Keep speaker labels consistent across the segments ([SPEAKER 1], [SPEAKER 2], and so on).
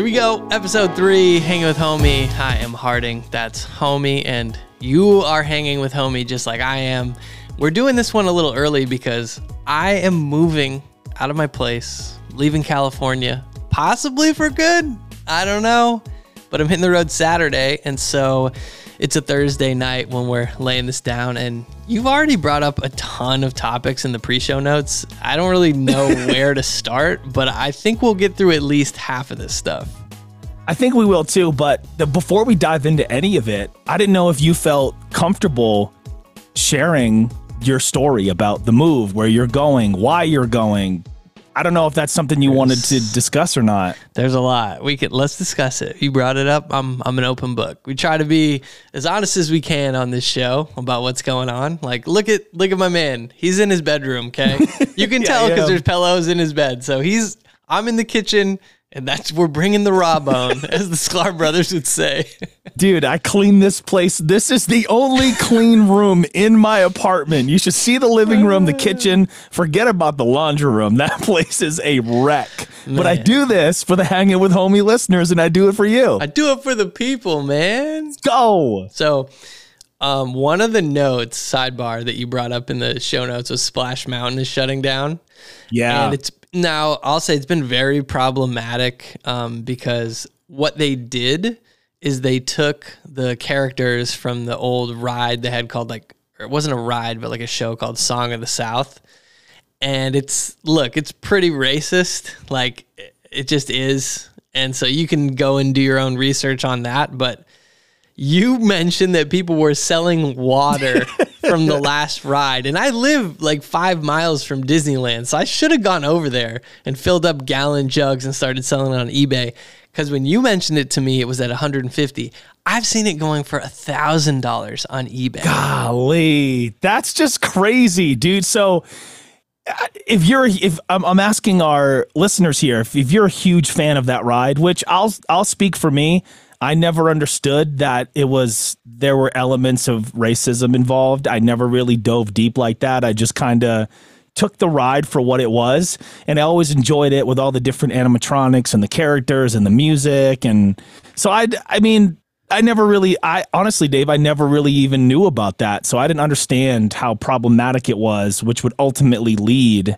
[SPEAKER 1] Here we go, episode three, hanging with homie. I am Harding. That's homie, and you are hanging with homie just like I am. We're doing this one a little early because I am moving out of my place, leaving California, possibly for good. I don't know, but I'm hitting the road Saturday, and so it's a Thursday night when we're laying this down, and you've already brought up a ton of topics in the pre-show notes. I don't really know where to start, but I think we'll get through at least half of this stuff.
[SPEAKER 2] I think we will too, but the, before we dive into any of it, I didn't know if you felt comfortable sharing your story about the move, where you're going, why you're going, I don't know if that's something you wanted to discuss or not.
[SPEAKER 1] There's a lot. We could let's discuss it. You brought it up. I'm I'm an open book. We try to be as honest as we can on this show about what's going on. Like look at look at my man. He's in his bedroom, okay? You can yeah, tell because yeah. there's pillows in his bed. So he's I'm in the kitchen and that's we're bringing the raw bone, as the Sklar brothers would say.
[SPEAKER 2] Dude, I clean this place. This is the only clean room in my apartment. You should see the living room, the kitchen. Forget about the laundry room. That place is a wreck. Man. But I do this for the hanging with homie listeners, and I do it for you.
[SPEAKER 1] I do it for the people, man.
[SPEAKER 2] Let's go.
[SPEAKER 1] So, um, one of the notes sidebar that you brought up in the show notes was Splash Mountain is shutting down.
[SPEAKER 2] Yeah,
[SPEAKER 1] and it's now, I'll say it's been very problematic um, because what they did is they took the characters from the old ride they had called like, it wasn't a ride, but like a show called Song of the South. And it's, look, it's pretty racist. Like, it just is. And so you can go and do your own research on that. But you mentioned that people were selling water from the last ride, and I live like five miles from Disneyland, so I should have gone over there and filled up gallon jugs and started selling it on eBay. Because when you mentioned it to me, it was at 150. I've seen it going for a thousand dollars on eBay.
[SPEAKER 2] Golly, that's just crazy, dude. So uh, if you're if I'm, I'm asking our listeners here if, if you're a huge fan of that ride which i'll i'll speak for me I never understood that it was there were elements of racism involved. I never really dove deep like that. I just kind of took the ride for what it was, and I always enjoyed it with all the different animatronics and the characters and the music. And so I, I mean, I never really, I honestly, Dave, I never really even knew about that. So I didn't understand how problematic it was, which would ultimately lead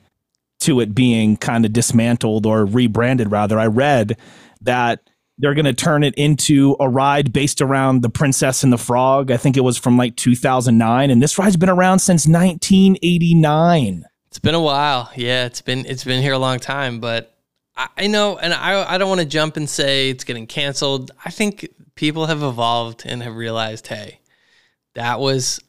[SPEAKER 2] to it being kind of dismantled or rebranded. Rather, I read that they're going to turn it into a ride based around the Princess and the Frog. I think it was from like 2009, and this ride's been around since 1989.
[SPEAKER 1] It's been a while. Yeah, it's been it's been here a long time, but I, I know, and I I don't want to jump and say it's getting canceled. I think people have evolved and have realized, hey, that was,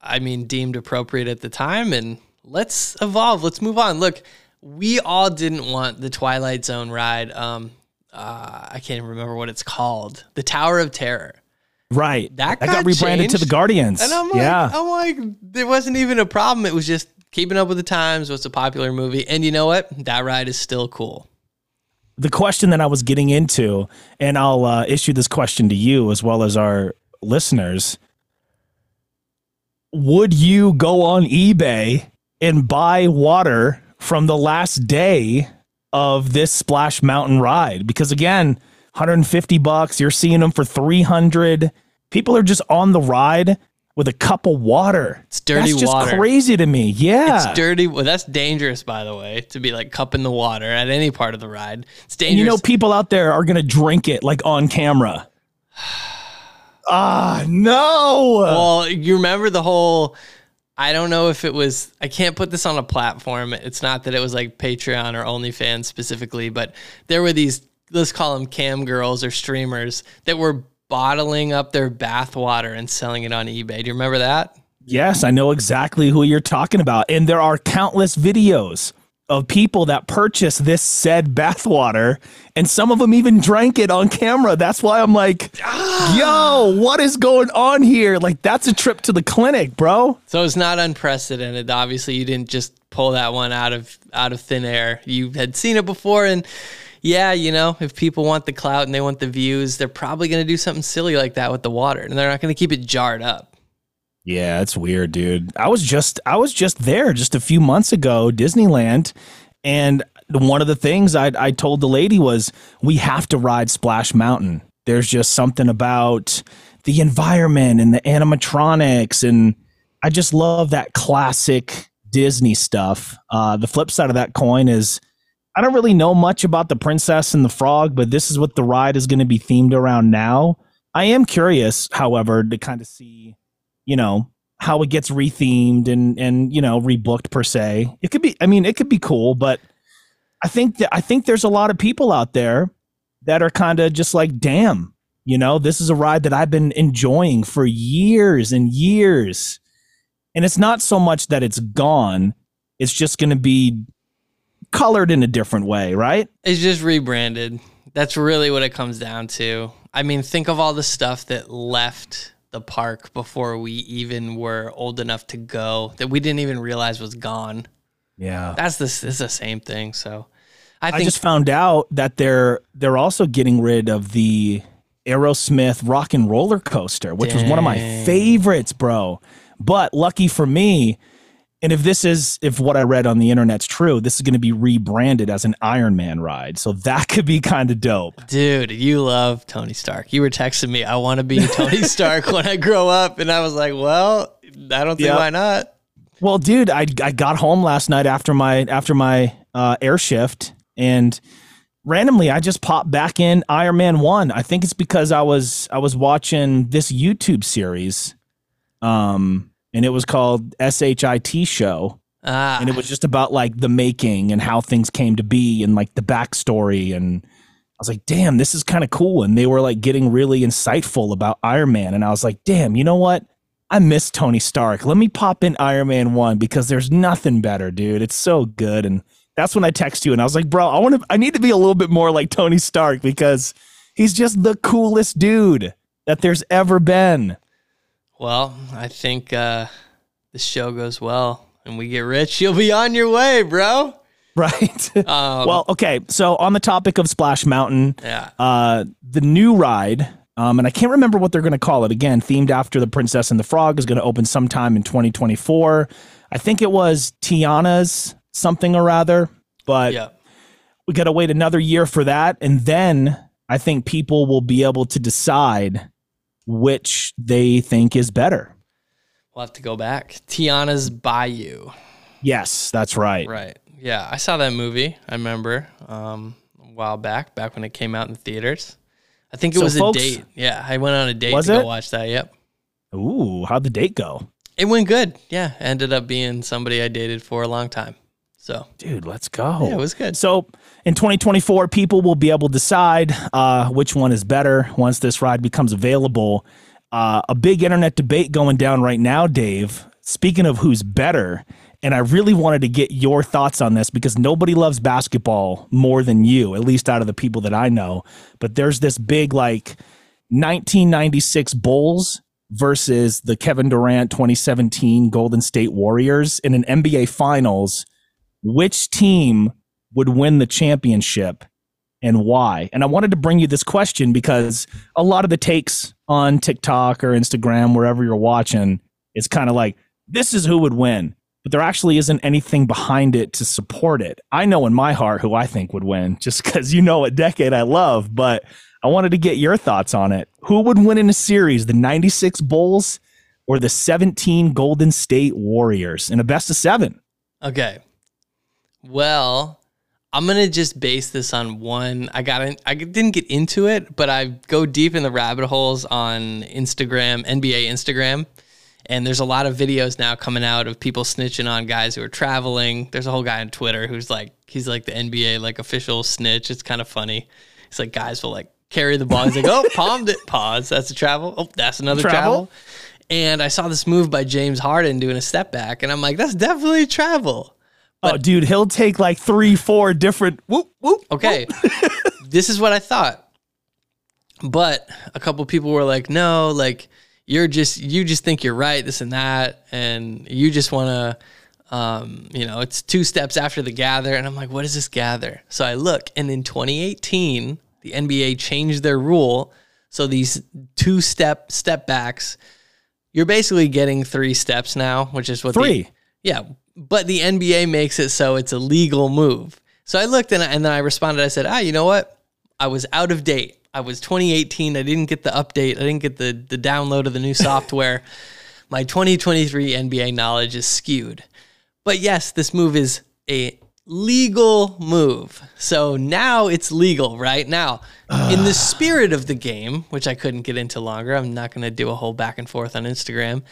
[SPEAKER 1] I mean, deemed appropriate at the time, and let's evolve. Let's move on. Look, we all didn't want the Twilight Zone ride. Um, uh, I can't even remember what it's called. The Tower of Terror.
[SPEAKER 2] Right. That got, got rebranded changed. to the Guardians.
[SPEAKER 1] And I'm like, yeah. I'm like, there wasn't even a problem. It was just keeping up with the times. What's a popular movie? And you know what? That ride is still cool.
[SPEAKER 2] The question that I was getting into, and I'll uh, issue this question to you as well as our listeners. Would you go on eBay and buy water from the last day of this Splash Mountain ride because again, 150 bucks, you're seeing them for 300. People are just on the ride with a cup of water.
[SPEAKER 1] It's dirty water.
[SPEAKER 2] that's just
[SPEAKER 1] water.
[SPEAKER 2] crazy to me. Yeah.
[SPEAKER 1] It's dirty. Well, that's dangerous, by the way, to be like cupping the water at any part of the ride. It's dangerous.
[SPEAKER 2] And you know, people out there are going to drink it like on camera. ah, no.
[SPEAKER 1] Well, you remember the whole I don't know if it was, I can't put this on a platform. It's not that it was like Patreon or OnlyFans specifically, but there were these, let's call them cam girls or streamers that were bottling up their bath water and selling it on eBay. Do you remember that?
[SPEAKER 2] Yes, I know exactly who you're talking about. And there are countless videos of people that purchased this said bathwater, and some of them even drank it on camera. That's why I'm like, ah. yo, what is going on here? Like, that's a trip to the clinic, bro.
[SPEAKER 1] So it's not unprecedented. Obviously, you didn't just pull that one out of out of thin air. You had seen it before, and yeah, you know, if people want the clout and they want the views, they're probably going to do something silly like that with the water, and they're not going to keep it jarred up.
[SPEAKER 2] Yeah, it's weird, dude. I was just I was just there just a few months ago, Disneyland, and one of the things I, I told the lady was we have to ride Splash Mountain. There's just something about the environment and the animatronics, and I just love that classic Disney stuff. Uh, the flip side of that coin is I don't really know much about the Princess and the Frog, but this is what the ride is going to be themed around now. I am curious, however, to kind of see, you know, how it gets rethemed and and you know rebooked per se. It could be, I mean, it could be cool, but I think that I think there's a lot of people out there that are kind of just like, damn, you know, this is a ride that I've been enjoying for years and years. And it's not so much that it's gone, it's just going to be colored in a different way, right?
[SPEAKER 1] It's just rebranded. That's really what it comes down to. I mean, think of all the stuff that left the park before we even were old enough to go that we didn't even realize was gone.
[SPEAKER 2] Yeah.
[SPEAKER 1] That's this is the same thing. So
[SPEAKER 2] I, I just found out that they're they're also getting rid of the Aerosmith rock and roller coaster, which Dang. was one of my favorites, bro. But lucky for me, and if this is if what I read on the internet's true, this is going to be rebranded as an Iron Man ride. So that could be kind of dope.
[SPEAKER 1] Dude, you love Tony Stark. You were texting me, I want to be Tony Stark when I grow up, and I was like, well, I don't think yep. why not.
[SPEAKER 2] Well, dude, I I got home last night after my after my uh, air shift and randomly I just popped back in Iron Man 1. I think it's because I was I was watching this YouTube series um and it was called SHIT show. Ah. And it was just about like the making and how things came to be and like the backstory. And I was like, damn, this is kind of cool. And they were like getting really insightful about Iron Man. And I was like, damn, you know what? I miss Tony Stark. Let me pop in Iron Man 1 because there's nothing better, dude. It's so good. And that's when I text you and I was like, bro, I want to, I need to be a little bit more like Tony Stark because he's just the coolest dude that there's ever been.
[SPEAKER 1] Well, I think uh, the show goes well and we get rich. You'll be on your way, bro.
[SPEAKER 2] Right. Um, well, okay. So on the topic of Splash Mountain,
[SPEAKER 1] yeah.
[SPEAKER 2] Uh, the new ride, um, and I can't remember what they're going to call it again. Themed after the Princess and the Frog is going to open sometime in 2024. I think it was Tiana's something or other, but yeah. we got to wait another year for that, and then I think people will be able to decide which they think is better.
[SPEAKER 1] We'll have to go back. Tiana's Bayou.
[SPEAKER 2] Yes, that's right.
[SPEAKER 1] Right. Yeah, I saw that movie. I remember um, a while back, back when it came out in theaters. I think it so was folks, a date. Yeah, I went on a date to watch that. Yep.
[SPEAKER 2] Ooh, how'd the date go?
[SPEAKER 1] It went good. Yeah, ended up being somebody I dated for a long time. So,
[SPEAKER 2] dude, let's go.
[SPEAKER 1] Yeah, it was good.
[SPEAKER 2] So, in 2024, people will be able to decide uh, which one is better once this ride becomes available. Uh, a big internet debate going down right now, Dave. Speaking of who's better, and I really wanted to get your thoughts on this because nobody loves basketball more than you, at least out of the people that I know. But there's this big, like, 1996 Bulls versus the Kevin Durant 2017 Golden State Warriors in an NBA Finals which team would win the championship and why? And I wanted to bring you this question because a lot of the takes on TikTok or Instagram, wherever you're watching, it's kind of like, this is who would win. But there actually isn't anything behind it to support it. I know in my heart who I think would win, just because you know what decade I love, but I wanted to get your thoughts on it. Who would win in a series, the 96 Bulls or the 17 Golden State Warriors in a best of seven?
[SPEAKER 1] Okay. Well, I'm gonna just base this on one. I got in, I didn't get into it, but I go deep in the rabbit holes on Instagram, NBA Instagram, and there's a lot of videos now coming out of people snitching on guys who are traveling. There's a whole guy on Twitter who's like, he's like the NBA like official snitch. It's kind of funny. It's like guys will like carry the ball. He's like, oh, palmed it. Pause. That's a travel. Oh, that's another travel. travel. And I saw this move by James Harden doing a step back, and I'm like, that's definitely travel.
[SPEAKER 2] But, oh, dude, he'll take like three, four different whoop whoop.
[SPEAKER 1] Okay, whoop. this is what I thought, but a couple people were like, "No, like you're just you just think you're right, this and that, and you just want to." Um, you know, it's two steps after the gather. And I'm like, what is this gather? So I look, and in 2018, the NBA changed their rule. So these two step step backs, you're basically getting three steps now, which is what
[SPEAKER 2] three.
[SPEAKER 1] The, yeah, but the NBA makes it so it's a legal move. So I looked and, I, and then I responded. I said, ah, you know what? I was out of date. I was 2018. I didn't get the update. I didn't get the, the download of the new software. My 2023 NBA knowledge is skewed. But yes, this move is a legal move. So now it's legal, right? Now, in the spirit of the game, which I couldn't get into longer, I'm not going to do a whole back and forth on Instagram.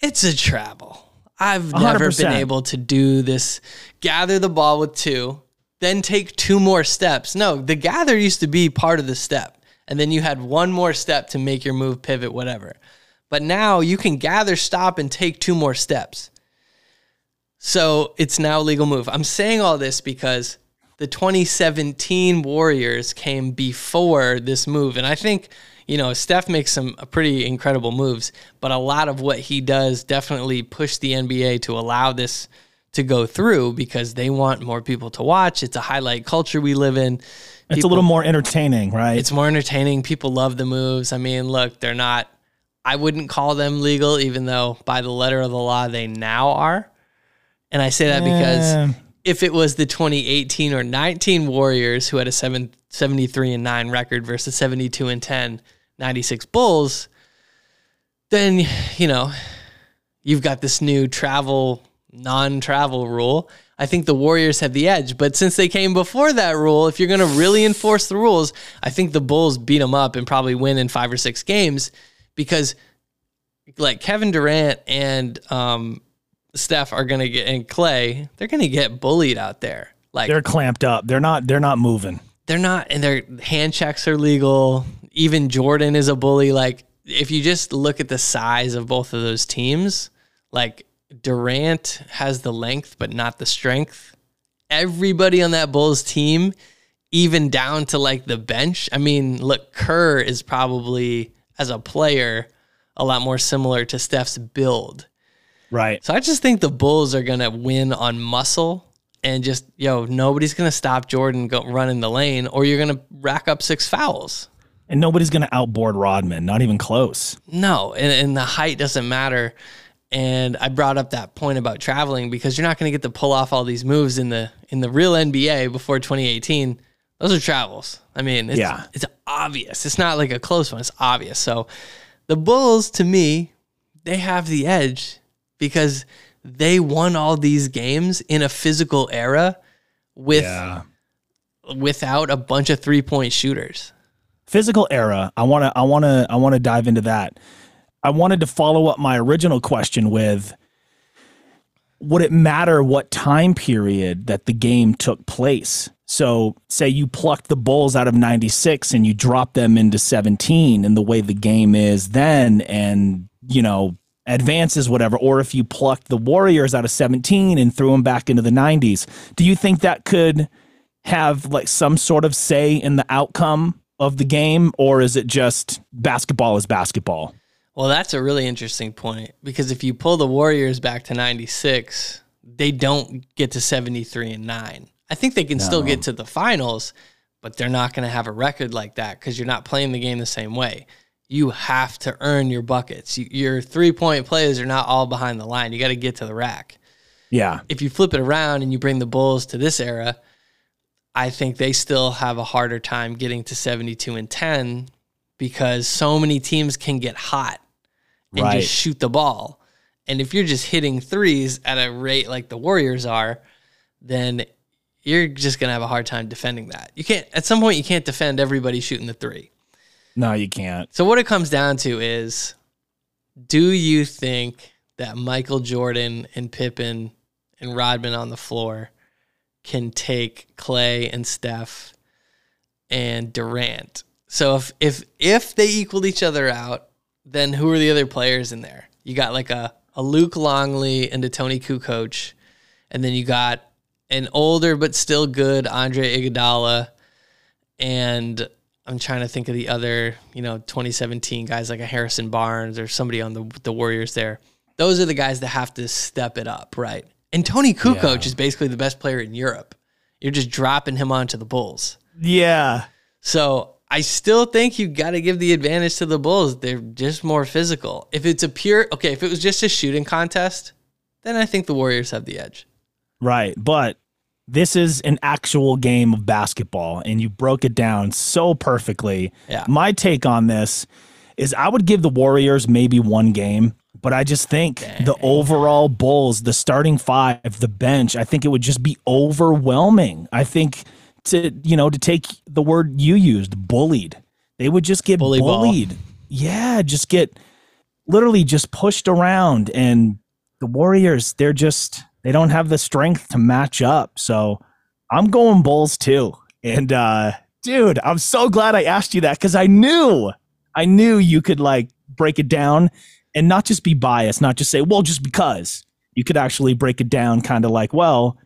[SPEAKER 1] It's a travel. I've never
[SPEAKER 2] 100%.
[SPEAKER 1] been able to do this gather the ball with two, then take two more steps. No, the gather used to be part of the step. And then you had one more step to make your move, pivot, whatever. But now you can gather, stop, and take two more steps. So it's now a legal move. I'm saying all this because the 2017 Warriors came before this move. And I think, you know, Steph makes some uh, pretty incredible moves, but a lot of what he does definitely pushed the NBA to allow this to go through because they want more people to watch. It's a highlight culture we live in.
[SPEAKER 2] It's a little more entertaining, right?
[SPEAKER 1] it's more entertaining. People love the moves. I mean, look, they're not, I wouldn't call them legal, even though by the letter of the law, they now are. And I say that
[SPEAKER 2] Yeah.
[SPEAKER 1] because if it was the 2018 or 19 Warriors who had a 7, 73 and 9 record versus 72 and 10, 96 Bulls, then, you know, you've got this new travel, non travel rule. I think the Warriors have the edge. But since they came before that rule, if you're going to really enforce the rules, I think the Bulls beat them up and probably win in five or six games because, like, Kevin Durant and um, Steph are going to get, and Clay, they're going to get bullied out there. Like,
[SPEAKER 2] they're clamped up. They're not. They're not moving.
[SPEAKER 1] they're not and their hand checks are legal even jordan is a bully like if you just look at the size of both of those teams like durant has the length but not the strength everybody on that bulls team even down to like the bench i mean look kerr is probably as a player a lot more similar to steph's build
[SPEAKER 2] Right.
[SPEAKER 1] so I just think the Bulls are gonna win on muscle and just yo, nobody's gonna stop Jordan go running the lane, or you're gonna rack up six fouls.
[SPEAKER 2] And nobody's going to outboard Rodman. Not even close.
[SPEAKER 1] No, and, and the height doesn't matter. And I brought up that point about traveling because you're not gonna get to pull off all these moves in the in the real NBA before 2018. Those are travels. I mean, it's,
[SPEAKER 2] Yeah.
[SPEAKER 1] it's obvious. It's not like a close one. It's obvious. So the Bulls, to me, they have the edge because they won all these games in a physical era with
[SPEAKER 2] Yeah.
[SPEAKER 1] without a bunch of three point shooters.
[SPEAKER 2] Physical era. I want to. I want to. I want to dive into that. I wanted to follow up my original question with would it matter what time period that the game took place? So, say you plucked the Bulls out of 96 and you dropped them into 17 and the way the game is then and, you know, advances whatever or if you plucked the Warriors out of 17 and threw them back into the 90s. Do you think that could have like some sort of say in the outcome of the game or is it just basketball is basketball?
[SPEAKER 1] Well, that's a really interesting point because if you pull the Warriors back to 96, they don't get to 73 and 9. I think they can still get to the finals, but they're not going to have a record like that because you're not playing the game the same way. You have to earn your buckets. You, your three point plays are not all behind the line. You got to get to the rack.
[SPEAKER 2] Yeah.
[SPEAKER 1] If you flip it around and you bring the Bulls to this era, I think they still have a harder time getting to 72 and 10 because so many teams can get hot and
[SPEAKER 2] Right.
[SPEAKER 1] just shoot the ball. And if you're just hitting threes at a rate like the Warriors are, then you're just going to have a hard time defending that. You can't, at some point, you can't defend everybody shooting the three.
[SPEAKER 2] No, you can't.
[SPEAKER 1] So, what it comes down to is do you think that Michael Jordan and Pippen and Rodman on the floor can take Clay and Steph and Durant? So if if if they equaled each other out, then who are the other players in there? You got like a, a Luke Longley and a Toni Kukoc, and then you got an older but still good Andre Iguodala, and I'm trying to think of the other, you know, 2017 guys like a Harrison Barnes or somebody on the the Warriors there. Those are the guys that have to step it up, right? And Toni Kukoc
[SPEAKER 2] Yeah.
[SPEAKER 1] is basically the best player in Europe. You're just dropping him onto the Bulls.
[SPEAKER 2] Yeah.
[SPEAKER 1] So I still think you got to give the advantage to the Bulls. They're just more physical. If it's a pure, okay, if it was just a shooting contest, then I think the Warriors have the edge.
[SPEAKER 2] Right. But this is an actual game of basketball and you broke it down so perfectly.
[SPEAKER 1] Yeah.
[SPEAKER 2] My take on this is I would give the Warriors maybe one game, but I just think the overall Bulls, the starting five, the bench, I think it would just be overwhelming. I think to, you know, to take the word you used, bullied, they would just get
[SPEAKER 1] Bully ball.
[SPEAKER 2] bullied. Yeah, just get literally just pushed around and the Warriors, they're just they don't have the strength to match up. So I'm going Bulls too. And uh dude, I'm so glad I asked you that cuz I knew I knew you could like break it down and not just be biased, not just say, "Well, just because." You could actually break it down kind of like, "Well,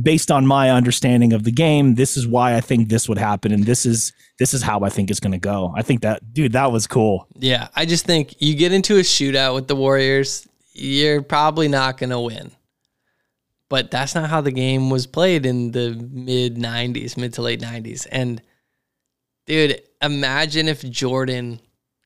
[SPEAKER 2] based on my understanding of the game, this is why I think this would happen and this is this is how I think it's going to go." I think that dude, that was cool.
[SPEAKER 1] Yeah, I just think you get into a shootout with the Warriors, you're probably not going to win. But that's not how the game was played in the mid 90s, mid to late 90s. And dude, imagine if Jordan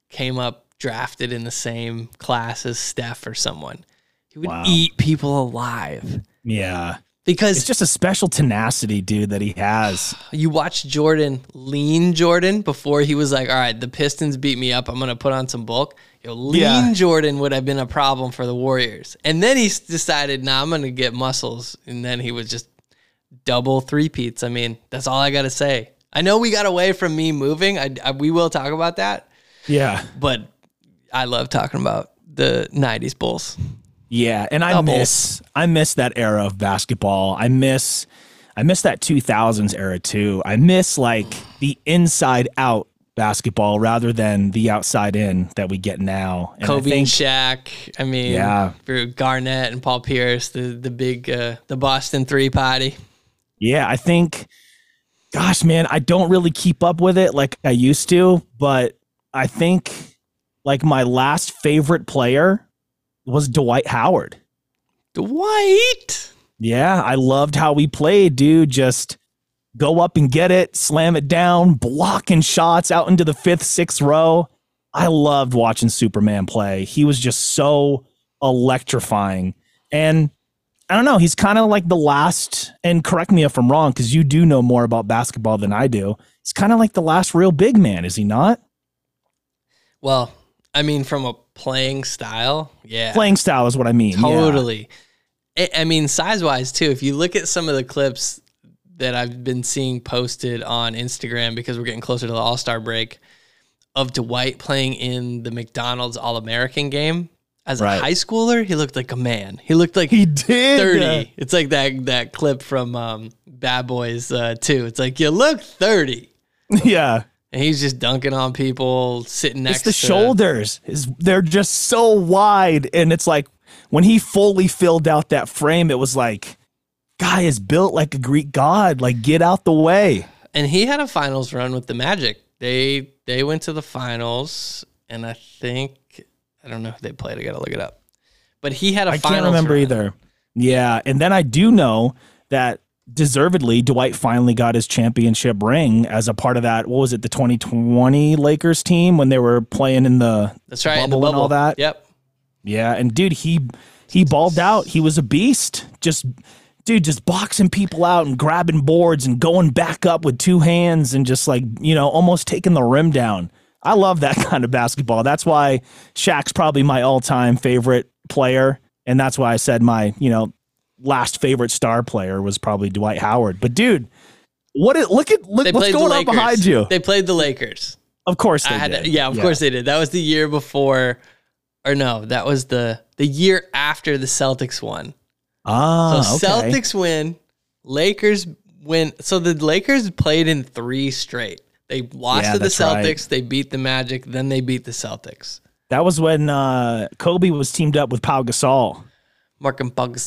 [SPEAKER 1] came up drafted in the same class as Steph or someone. He would
[SPEAKER 2] Wow.
[SPEAKER 1] eat people alive.
[SPEAKER 2] Yeah.
[SPEAKER 1] Because
[SPEAKER 2] It's just a special tenacity, dude, that he has.
[SPEAKER 1] you watch Jordan lean Jordan before he was like, all right, the Pistons beat me up. I'm going to put on some bulk. Yo, lean
[SPEAKER 2] Yeah.
[SPEAKER 1] Jordan would have been a problem for the Warriors. And then he decided, nah, I'm going to get muscles. And then he was just double three peats. I mean, that's all I got to say. I know we got away from me moving. I, I, we will talk about that.
[SPEAKER 2] Yeah.
[SPEAKER 1] But I love talking about the 90s Bulls.
[SPEAKER 2] Yeah, and I
[SPEAKER 1] Doubles.
[SPEAKER 2] miss I miss that era of basketball. I miss I miss that 2000s era too. I miss like the inside out basketball rather than the outside in that we get now. And I
[SPEAKER 1] Kobe and Shaq. I mean,
[SPEAKER 2] Yeah.
[SPEAKER 1] for Garnett and Paul Pierce, the the big uh, the Boston three party.
[SPEAKER 2] Yeah, I think gosh, man, I don't really keep up with it like I used to, but I think like my last favorite player was Dwight Howard.
[SPEAKER 1] Dwight.
[SPEAKER 2] Yeah, I loved how we played, dude. Just go up and get it, slam it down, blocking shots out into the fifth, sixth row. I loved watching Superman play. He was just so electrifying. And I don't know, he's kind of like the last, and correct me if I'm wrong, because you do know more about basketball than I do. He's kind of like the last real big man, is he not?
[SPEAKER 1] Well, I mean, from a playing style, yeah,
[SPEAKER 2] Playing style is what I mean.
[SPEAKER 1] Totally. I, I mean, size wise too. If you look at some of the clips that I've been seeing posted on Instagram, because we're getting closer to the All Star break, of Dwight playing in the McDonald's All American game as a
[SPEAKER 2] Right.
[SPEAKER 1] high schooler, he looked like a man. He looked like
[SPEAKER 2] He did.
[SPEAKER 1] 30. It's like that that clip from um, Bad Boys uh, 2. It's like, you look 30.
[SPEAKER 2] Yeah.
[SPEAKER 1] And he's just dunking on people, sitting next
[SPEAKER 2] It's the
[SPEAKER 1] to
[SPEAKER 2] shoulders. Is they're just so wide, and it's like when he fully filled out that frame, it was like, guy is built like a Greek god. Like, get out the way.
[SPEAKER 1] And he had a finals run with the Magic. They they went to the finals, and I think I don't know who they played. I gotta look it up. But he had a
[SPEAKER 2] I
[SPEAKER 1] finals I
[SPEAKER 2] can't remember
[SPEAKER 1] run.
[SPEAKER 2] either. Yeah, and then I do know that deservedly Dwight finally got his championship ring as a part of that. What was it, the 2020 Lakers team when they were playing in the
[SPEAKER 1] That's right. in the
[SPEAKER 2] bubble and all that?
[SPEAKER 1] Yep.
[SPEAKER 2] Yeah, and dude, he he balled out. He was a beast. Just dude, just boxing people out and grabbing boards and going back up with two hands and just like, you know, almost taking the rim down. I love that kind of basketball. That's why Shaq's probably my all-time favorite player and that's why I said my, you know, last favorite star player was probably Dwight Howard. But dude, what it look at look what's going on behind you?
[SPEAKER 1] They played the Lakers.
[SPEAKER 2] of course they
[SPEAKER 1] I had
[SPEAKER 2] did.
[SPEAKER 1] to, yeah, of course they did. That was the year before, or no, that was the the year after the Celtics won.
[SPEAKER 2] Ah,
[SPEAKER 1] So
[SPEAKER 2] okay.
[SPEAKER 1] Celtics win, Lakers win. So the Lakers played in three straight. They lost
[SPEAKER 2] Yeah,
[SPEAKER 1] to the
[SPEAKER 2] that's right.
[SPEAKER 1] Celtics, they beat the Magic, then they beat the Celtics.
[SPEAKER 2] That was when uh, Kobe was teamed up with Pau Gasol.
[SPEAKER 1] Marc and Pau Marc and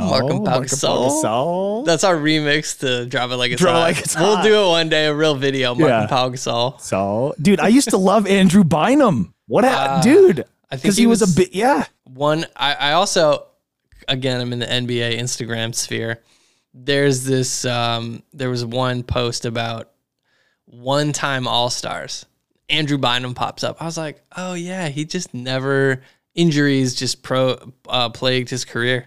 [SPEAKER 2] Marc and Pau
[SPEAKER 1] Gasol.
[SPEAKER 2] Gasol.
[SPEAKER 1] That's our remix to Drop It Like It's
[SPEAKER 2] Drop
[SPEAKER 1] Hot.
[SPEAKER 2] Like It's
[SPEAKER 1] We'll
[SPEAKER 2] Hot.
[SPEAKER 1] do it one day, a real video, Marc
[SPEAKER 2] Yeah.
[SPEAKER 1] and Pau
[SPEAKER 2] So, dude, I used to love Andrew Bynum. What, a dude?
[SPEAKER 1] I think
[SPEAKER 2] Because
[SPEAKER 1] he
[SPEAKER 2] he was,
[SPEAKER 1] was-
[SPEAKER 2] a bit, yeah.
[SPEAKER 1] One, I, I also, again, I'm in the NBA Instagram sphere. There's this, um, there was one post about one time All Stars. Andrew Bynum pops up. I was like, oh yeah, he just never, injuries just pro, uh, plagued his career.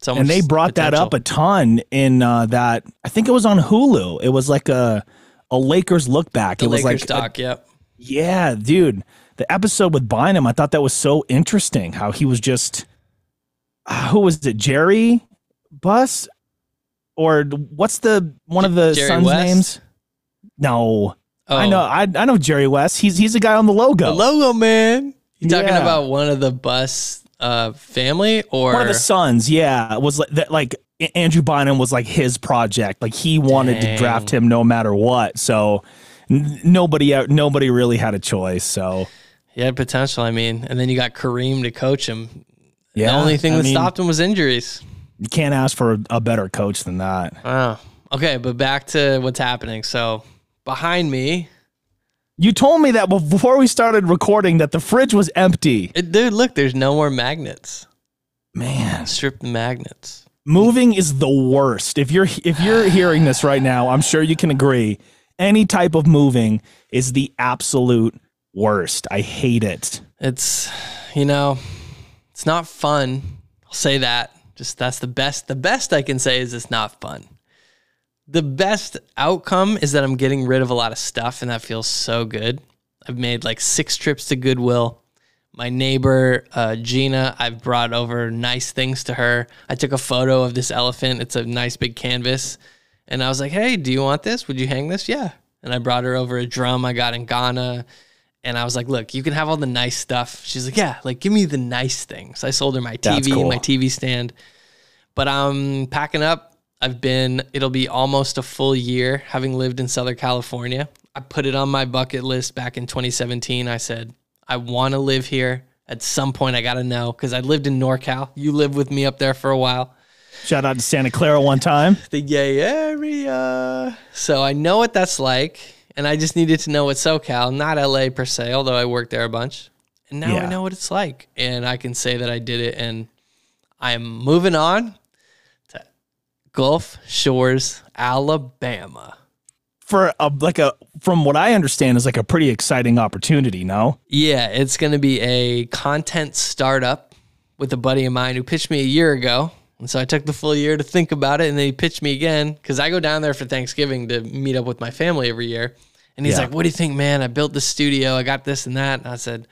[SPEAKER 1] So
[SPEAKER 2] and they brought that up a ton in uh, that. I think it was on Hulu. It was like a a Lakers look back.
[SPEAKER 1] the
[SPEAKER 2] it was
[SPEAKER 1] Lakers
[SPEAKER 2] like, a-
[SPEAKER 1] doc. yep.
[SPEAKER 2] yeah, dude. The episode with Bynum, I thought that was so interesting. How he was just, uh, who was it? Jerry Buss, or what's the one of the
[SPEAKER 1] Jerry
[SPEAKER 2] sons'
[SPEAKER 1] West?
[SPEAKER 2] names? No,
[SPEAKER 1] Oh,
[SPEAKER 2] I know. I, I know Jerry West. He's he's the guy on the logo.
[SPEAKER 1] the logo man. You talking
[SPEAKER 2] Yeah.
[SPEAKER 1] about one of the Buss uh, family or
[SPEAKER 2] one of the sons, yeah, was like that. Like Andrew Bynum was like his project. Like he wanted to draft him no matter what. So n- nobody nobody really had a choice. So
[SPEAKER 1] he had potential. I mean, and then you got Kareem to coach him.
[SPEAKER 2] yeah,
[SPEAKER 1] the only thing
[SPEAKER 2] I
[SPEAKER 1] that
[SPEAKER 2] mean,
[SPEAKER 1] stopped him was injuries.
[SPEAKER 2] You can't ask for a better coach than that.
[SPEAKER 1] Wow. Okay, but back to what's happening. So behind me,
[SPEAKER 2] You told me that before we started recording that the fridge was empty.
[SPEAKER 1] it, dude, look, there's no more magnets.
[SPEAKER 2] Man,
[SPEAKER 1] Strip the magnets.
[SPEAKER 2] moving is the worst. If you're if you're hearing this right now, I'm sure you can agree. Any type of moving is the absolute worst. I hate it.
[SPEAKER 1] It's, you know, it's not fun. I'll say that. Just that's the best. The best I can say is it's not fun. The best outcome is that I'm getting rid of a lot of stuff, and that feels so good. I've made like six trips to Goodwill. My neighbor, uh, Gina, I've brought over nice things to her. I took a photo of this elephant. It's a nice big canvas. And I was like, hey, do you want this? Would you hang this? Yeah. And I brought her over a drum I got in Ghana. And I was like, look, you can have all the nice stuff. She's like, yeah, like give me the nice things. I sold her my TV,
[SPEAKER 2] cool.
[SPEAKER 1] my TV stand. But I'm packing up. I've been, it'll be almost a full year having lived in Southern California. I put it on my bucket list back in 2017. I said, I want to live here. At some point, I got to know because I lived in NorCal. You lived with me up there for a while
[SPEAKER 2] Shout out to Santa Clara one time.
[SPEAKER 1] the gay area. So I know what that's like, and I just needed to know what SoCal, not LA per se, although I worked there a bunch. And now I know what it's like, and I can say that I did it. And I'm moving on Gulf Shores, Alabama.
[SPEAKER 2] For a like a from what I understand is like a pretty exciting opportunity, no?
[SPEAKER 1] Yeah, it's going to be a content startup with a buddy of mine who pitched me a year ago. And so I took the full year to think about it. And then he pitched me again because I go down there for Thanksgiving to meet up with my family every year. And he's
[SPEAKER 2] Yeah.
[SPEAKER 1] like, What do you think, man? I built the studio. I got this and that. And I said,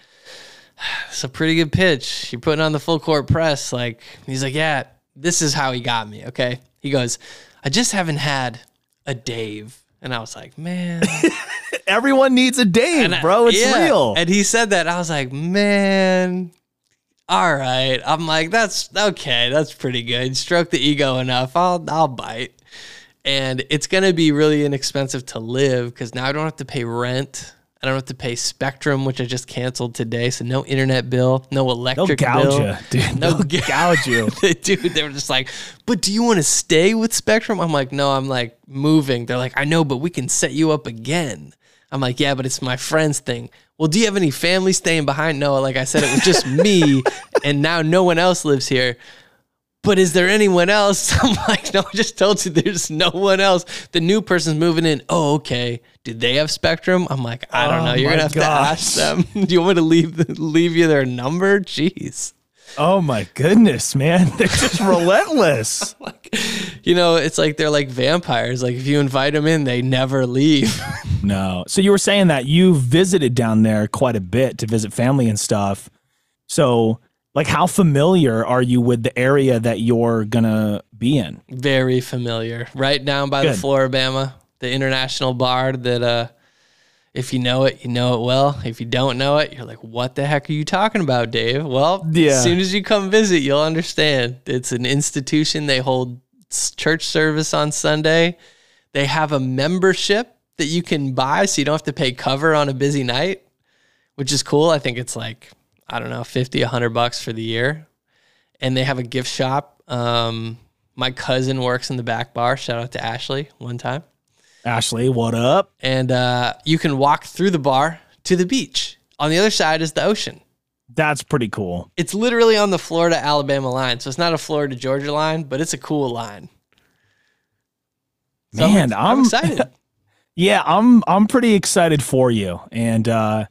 [SPEAKER 1] It's a pretty good pitch. You're putting on the full court press. Like, he's like, Yeah, this is how he got me. Okay. He goes, I just haven't had a Dave. And I was like, Man.
[SPEAKER 2] Everyone needs a Dave,
[SPEAKER 1] I-
[SPEAKER 2] bro. It's
[SPEAKER 1] yeah.
[SPEAKER 2] real.
[SPEAKER 1] And he said that. I was like, man, all right. I'm like, that's okay. That's pretty good. Stroke the ego enough. I'll I'll bite. And it's gonna be really inexpensive to live because now I don't have to pay rent. I don't have to pay Spectrum, which I just canceled today. So no internet bill, no
[SPEAKER 2] They'll
[SPEAKER 1] electric
[SPEAKER 2] gouge
[SPEAKER 1] bill.
[SPEAKER 2] you, dude.
[SPEAKER 1] No ga-
[SPEAKER 2] gouge you.
[SPEAKER 1] Dude, they were just like, but do you want to stay with Spectrum? I'm like, no, I'm like moving. They're like, I know, but we can set you up again. I'm like, yeah, but it's my friend's thing. Well, do you have any family staying behind? No, like I said, it was just me, and now no one else lives here. But is there anyone else? I'm like, no, I just told you there's no one else. The new person's moving in. Oh, okay. Did they have Spectrum? I'm like, I don't
[SPEAKER 2] Oh
[SPEAKER 1] know. You're gonna have to ask them. Do you want me to leave leave you their number? Jeez.
[SPEAKER 2] Oh my goodness, man. They're just relentless.
[SPEAKER 1] like you know it's like they're like vampires like if you invite them in they never leave
[SPEAKER 2] No. So you were saying that you visited down there quite a bit to visit family and stuff. So, like, how familiar are you with the area that you're gonna be in?
[SPEAKER 1] very familiar. Right down by
[SPEAKER 2] Good.
[SPEAKER 1] the Flora-Bama the international bar that uh if you know it you know it well. If you don't know it you're like what the heck are you talking about dave? Well
[SPEAKER 2] Yeah.
[SPEAKER 1] as soon as you come visit you'll understand. It's an institution. They hold church service on sunday. They have a membership that you can buy so you don't have to pay cover on a busy night which is cool. I think it's like i don't know 50 100 bucks for the year. And they have a gift shop. Um my cousin works in the back bar. Shout out to ashley one time.
[SPEAKER 2] Ashley, what up?
[SPEAKER 1] and uh, you can walk through the bar to the beach on the other side is the ocean.
[SPEAKER 2] That's pretty cool.
[SPEAKER 1] it's literally on the florida alabama line. So it's not a florida georgia line but it's a cool line. So I'm-
[SPEAKER 2] Man,
[SPEAKER 1] I'm,
[SPEAKER 2] I'm-
[SPEAKER 1] excited.
[SPEAKER 2] Yeah, I'm I'm pretty excited for you. And uh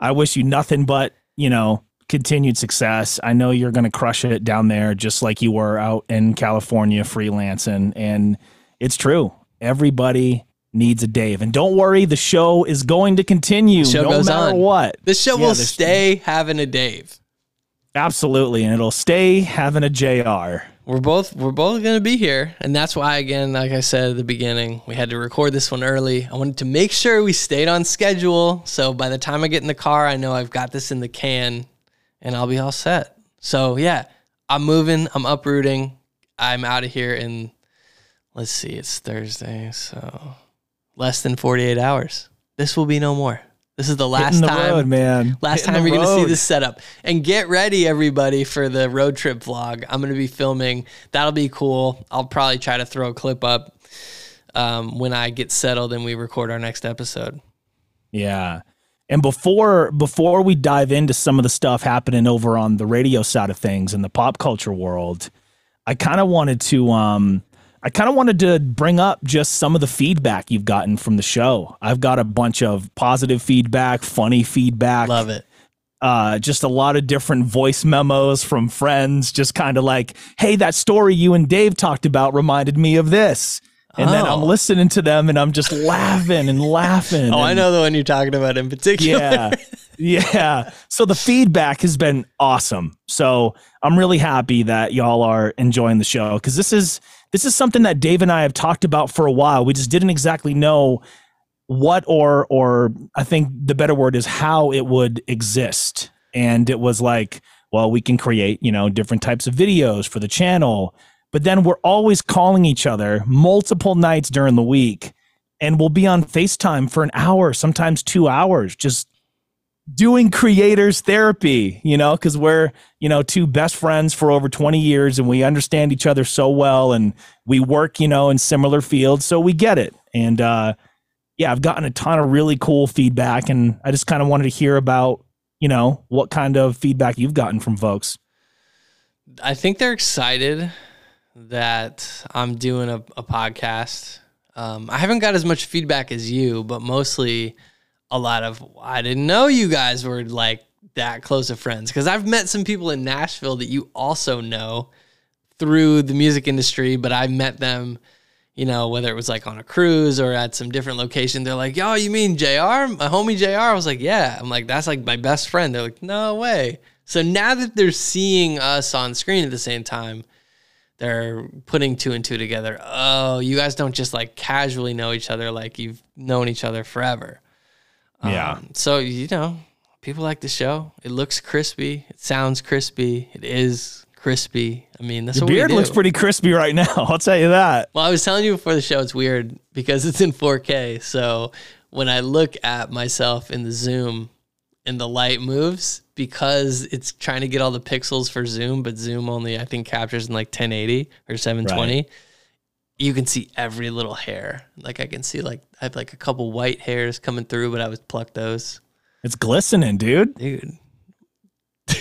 [SPEAKER 2] I wish you nothing but, you know, continued success. I know you're going to crush it down there, just like you were out in California freelancing. And it's true. Everybody needs a Dave. And don't worry, the show is going to continue
[SPEAKER 1] show
[SPEAKER 2] no
[SPEAKER 1] goes
[SPEAKER 2] matter
[SPEAKER 1] on.
[SPEAKER 2] what.
[SPEAKER 1] This show
[SPEAKER 2] Yeah,
[SPEAKER 1] will stay having a Dave.
[SPEAKER 2] Absolutely. And it'll stay having a JR.
[SPEAKER 1] We're both we're both gonna be here, and that's why again, like I said at the beginning, we had to record this one early. I wanted to make sure we stayed on schedule, so by the time I get in the car, I know I've got this in the can, and I'll be all set. So yeah, I'm moving, I'm uprooting, I'm out of here in. Let's see, it's Thursday, so less than 48 hours. This will be no more. This is the last
[SPEAKER 2] the
[SPEAKER 1] time.
[SPEAKER 2] road, man.
[SPEAKER 1] Last
[SPEAKER 2] Hitting
[SPEAKER 1] time you're going to see this setup. And get ready, everybody, for the road trip vlog. I'm going to be filming. That'll be cool. I'll probably try to throw a clip up um, when I get settled and we record our next episode.
[SPEAKER 2] Yeah. And before before we dive into some of the stuff happening over on the radio side of things in the pop culture world, I kind of wanted to um I kind of wanted to bring up just some of the feedback you've gotten from the show. I've got a bunch of positive feedback, funny feedback,
[SPEAKER 1] Love it.
[SPEAKER 2] uh, just a lot of different voice memos from friends, just kind of like, hey, that story you and Dave talked about reminded me of this. And then I'm
[SPEAKER 1] Oh.
[SPEAKER 2] listening to them and I'm just laughing and laughing.
[SPEAKER 1] Oh, I know the one you're talking about in particular.
[SPEAKER 2] yeah. Yeah. So the feedback has been awesome. So I'm really happy that y'all are enjoying the show because this is this is something that Dave and I have talked about for a while. We just didn't exactly know what or or I think the better word is how it would exist. And it was like, well, we can create, you know, different types of videos for the channel. But then we're always calling each other multiple nights during the week and we'll be on FaceTime for an hour, sometimes two hours, just doing creators therapy, you know, because we're, you know, two best friends for over 20 years and we understand each other so well and we work, you know, in similar fields. So we get it. And uh yeah, I've gotten a ton of really cool feedback and I just kind of wanted to hear about, you know, what kind of feedback you've gotten from folks.
[SPEAKER 1] I think they're excited that I'm doing a, a podcast. Um, I haven't got as much feedback as you, but mostly a lot of I didn't know you guys were like that close of friends because I've met some people in Nashville that you also know through the music industry, but I met them, you know, whether it was like on a cruise or at some different location. They're like, "Yo, you mean Jr. My homie Jr." I was like, "Yeah." I'm like, "That's like my best friend." They're like, "No way." So now that they're seeing us on screen at the same time, they're putting two and two together. Oh, you guys don't just like casually know each other like you've known each other forever.
[SPEAKER 2] Yeah.
[SPEAKER 1] Um, so you know, people like the show. It looks crispy. It sounds crispy. It is crispy. I mean, that's what
[SPEAKER 2] beard looks pretty crispy right now. I'll tell you that.
[SPEAKER 1] Well, I was telling you before the show, it's weird because it's in 4K. So when I look at myself in the Zoom and the light moves, because it's trying to get all the pixels for Zoom, but Zoom only, I think, captures in like 1080 or 720. You can see every little hair. Like I can see, like I have like a couple white hairs coming through, but I would pluck those,
[SPEAKER 2] It's glistening, dude.
[SPEAKER 1] dude.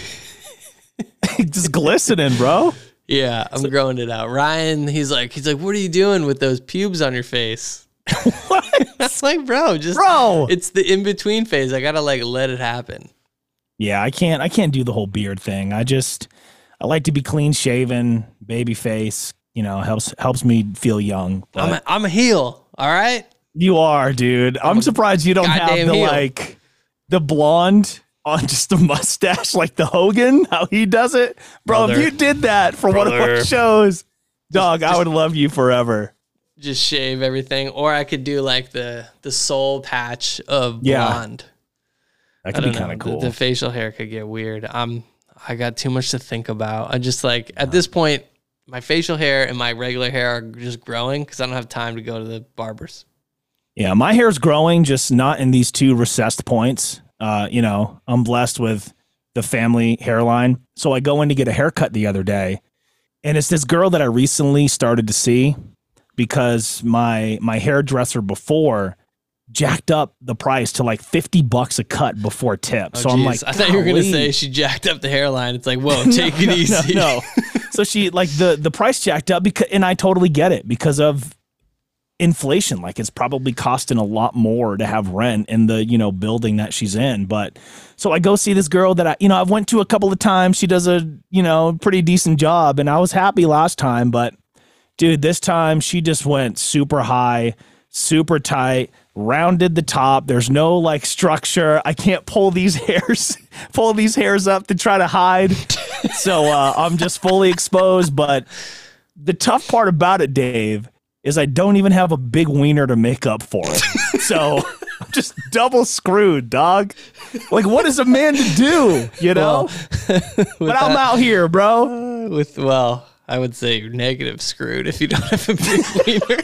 [SPEAKER 2] just glistening, bro.
[SPEAKER 1] Yeah, I'm growing it out. Ryan, he's like, he's like, what are you doing with those pubes on your face? That's like, bro, just
[SPEAKER 2] Bro.
[SPEAKER 1] It's the in between phase. I gotta like let it happen.
[SPEAKER 2] Yeah, I can't I can't do the whole beard thing. I just I like to be clean shaven, baby face, you know, helps helps me feel young.
[SPEAKER 1] I'm a, I'm a heel. All right.
[SPEAKER 2] you are, dude. I'm,
[SPEAKER 1] I'm
[SPEAKER 2] surprised you don't have the
[SPEAKER 1] heel.
[SPEAKER 2] like the blonde on just a mustache like the Hogan, how he does it. Bro,
[SPEAKER 1] Brother.
[SPEAKER 2] if you did that for one of
[SPEAKER 1] Brother.
[SPEAKER 2] our shows, dog, I
[SPEAKER 1] just-
[SPEAKER 2] would love you forever.
[SPEAKER 1] Just shave everything, or I could do like the the soul patch of
[SPEAKER 2] Yeah.
[SPEAKER 1] blonde.
[SPEAKER 2] That could be kind of
[SPEAKER 1] The-
[SPEAKER 2] cool.
[SPEAKER 1] The, facial hair could get weird. I'm I got too much to think about. I just like at this point, my facial hair and my regular hair are just growing because I don't have time to go to the barbers.
[SPEAKER 2] Yeah, my hair's growing, just not in these two recessed points. Uh, you know, I'm blessed with the family hairline. So I go in to get a haircut the other day, and it's this girl that I recently started to see because my my hairdresser before jacked up the price to like 50 bucks a cut before tip.
[SPEAKER 1] Oh,
[SPEAKER 2] so I'm like,
[SPEAKER 1] I thought you were gonna say she jacked up the hairline. It's like, whoa, take it
[SPEAKER 2] No,
[SPEAKER 1] easy.
[SPEAKER 2] No, no. so she like the the price jacked up because and I totally get it because of inflation. Like it's probably costing a lot more to have rent in the, you know, building that she's in. But so I go see this girl that I, you know, I've went to a couple of times. She does a, you know, pretty decent job and I was happy last time, but dude, this time she just went super high, super tight, rounded the top. There's no like structure. I can't pull these hairs, pull these hairs up to try to hide. so uh, I'm just fully exposed. But the tough part about it, Dave, is I don't even have a big wiener to make up for it. so I'm just double screwed, dog. Like, what is a man to do? You know? Well, but I'm out here, bro.
[SPEAKER 1] Uh, with well, I would say you're negative screwed if you don't have a big wiener.